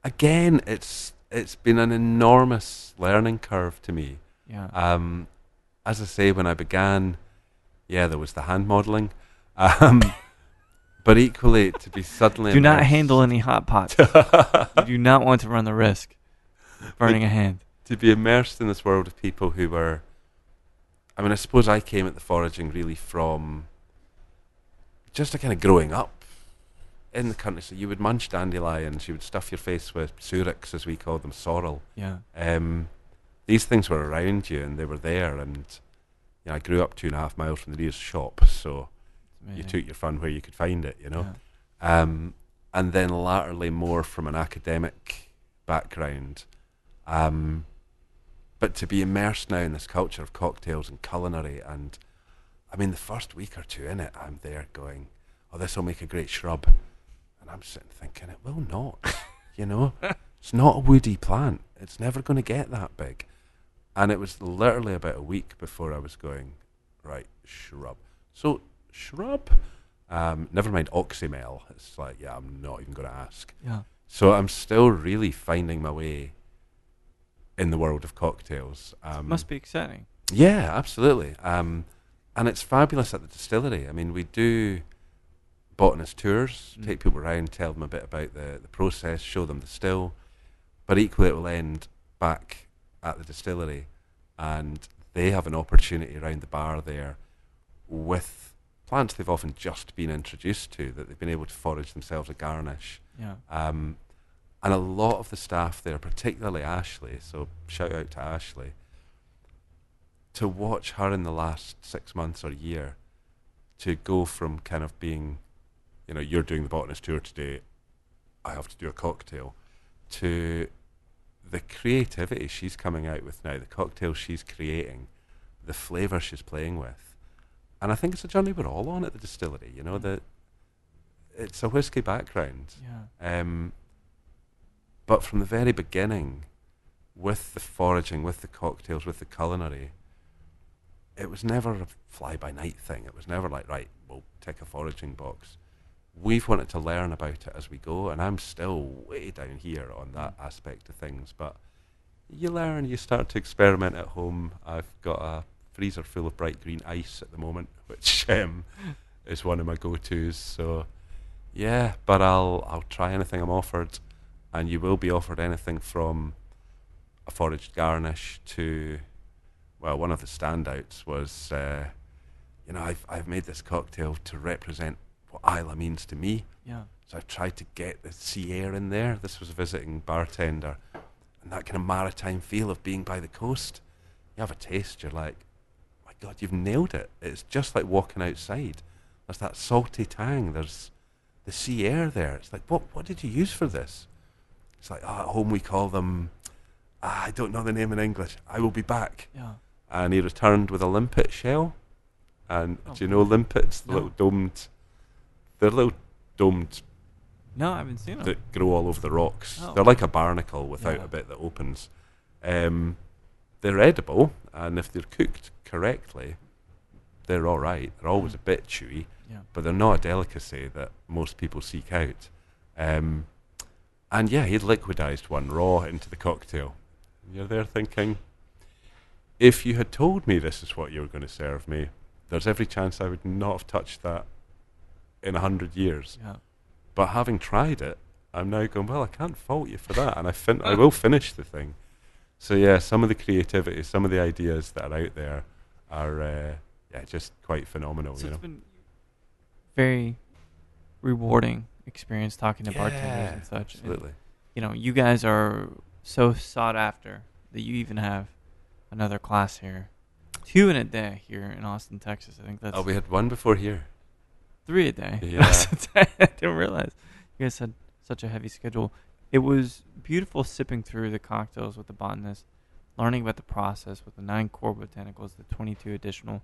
again, it's it's been an enormous learning curve to me. yeah. Um, as I say, when I began, yeah, there was the hand modelling, um, but equally to be suddenly do not handle any hot pots. you do not want to run the risk of burning a hand. to be immersed in this world of people who were I mean I suppose I came at the foraging really from just a kind of growing up in the country so you would munch dandelions you would stuff your face with surix as we call them sorrel Yeah. um, these things were around you and they were there and you know, I grew up two and a half miles from the nearest shop so you took your fun where you could find it you know Yeah. um, and then latterly more from an academic background. Um, but to be immersed now in this culture of cocktails and culinary, and I mean, the first week or two in it, I'm there going, "Oh, this will make a great shrub," and I'm sitting thinking, "It will not." you know, it's not a woody plant. It's never going to get that big. And it was literally about a week before I was going, right, shrub. So shrub. Um, never mind oxymel. It's like, yeah, I'm not even going to ask. Yeah. So I'm still really finding my way in the world of cocktails. Um, Must be exciting. yeah, absolutely. Um, and it's fabulous at the distillery. I mean, we do botanist tours, Mm. take people around, tell them a bit about the, the process, show them the still. But equally, it will end back at the distillery, and they have an opportunity around the bar there with plants they've often just been introduced to that they've been able to forage themselves a garnish. Yeah. Um, and a lot of the staff there, particularly Ashley, so shout out to Ashley, to watch her in the last six months or year, to go from kind of being, you know, you're doing the botanist tour today, I have to do a cocktail, to the creativity she's coming out with now, the cocktails she's creating, the flavour she's playing with. And I think it's a journey we're all on at the distillery, you know, that it's a whiskey background. Yeah. Um, but from the very beginning, with the foraging, with the cocktails, with the culinary, it was never a fly by night thing. It was never like, right, we'll tick a foraging box. We've wanted to learn about it as we go, and I'm still way down here on that aspect of things. But you learn, you start to experiment at home. I've got a freezer full of bright green ice at the moment, which um, is one of my go tos. So, Yeah, but I'll I'll try anything I'm offered, and you will be offered anything from a foraged garnish to, well, one of the standouts was, uh, you know, I've I've made this cocktail to represent what Islay means to me. Yeah. So I've tried to get the sea air in there. This was a visiting bartender, and that kind of maritime feel of being by the coast. You have a taste, you're like, my God, you've nailed it. It's just like walking outside. There's that salty tang. There's the sea air there. It's like, what, what did you use for this? It's like, oh, at home we call them, ah, I don't know the name in English. I will be back. Yeah. And he returned with a limpet shell. And Oh, do you know limpets? The No. little domed, they're little domed No, I haven't seen them. that grow all over the rocks. Oh. They're like a barnacle without Yeah. a bit that opens. Um, they're edible, and if they're cooked correctly, they're all right. They're always a bit chewy, yeah. but they're not a delicacy that most people seek out. Um, and yeah, he'd liquidized one raw into the cocktail. And you're there thinking, if you had told me this is what you were going to serve me, there's every chance I would not have touched that in a hundred years. Yeah. But having tried it, I'm now going, well, I can't fault you for that. And I, fin- I will finish the thing. So, yeah, some of the creativity, some of the ideas that are out there are, uh, yeah, just quite phenomenal, So you know. it's been very rewarding experience talking to bartenders and such. And, Absolutely. you know, you guys are so sought after that you even have another class here. Two in a day here in Austin, Texas. I think that's Oh, we had one before here. three a day. Yeah. I didn't realize you guys had such a heavy schedule. It was beautiful sipping through the cocktails with the botanist, learning about the process with the nine core botanicals, the 22 additional.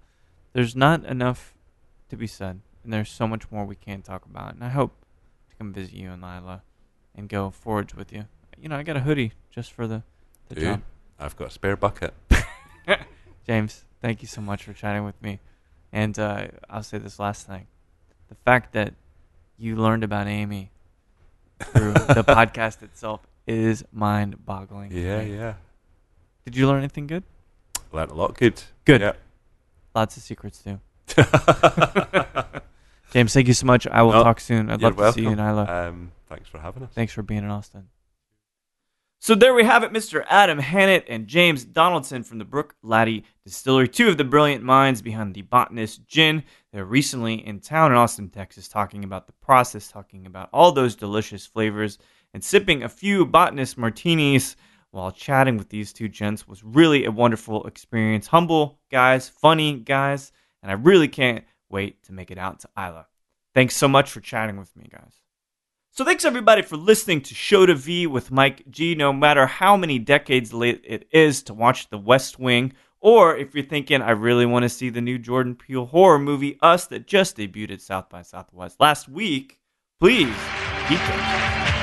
There's not enough to be said, and there's so much more we can talk about. And I hope to come visit you and Lila and go forage with you. You know, I got a hoodie just for the, the you? job. I've got a spare bucket. James, thank you so much for chatting with me. And uh, I'll say this last thing: the fact that you learned about Amy through the podcast itself is mind-boggling. Yeah, me. yeah. Did you learn anything good? Learned a lot good. Good. Yeah. Lots of secrets too. James, thank you so much. I will No, talk soon. I'd love to see you in welcome. Islay. Um, thanks for having us. Thanks for being in Austin. So there we have it, Mr. Adam Hannett and James Donaldson from the Bruichladdich Distillery, two of the brilliant minds behind the Botanist Gin. They're recently in town in Austin, Texas, talking about the process, talking about all those delicious flavors, and sipping a few Botanist martinis while chatting with these two gents was really a wonderful experience. Humble guys, funny guys, and I really can't wait to make it out to Islay. Thanks so much for chatting with me, guys. So thanks everybody for listening to Show to V with Mike G. No matter how many decades late it is to watch The West Wing, or if you're thinking I really want to see the new Jordan Peele horror movie Us that just debuted at South by Southwest last week, please keep those.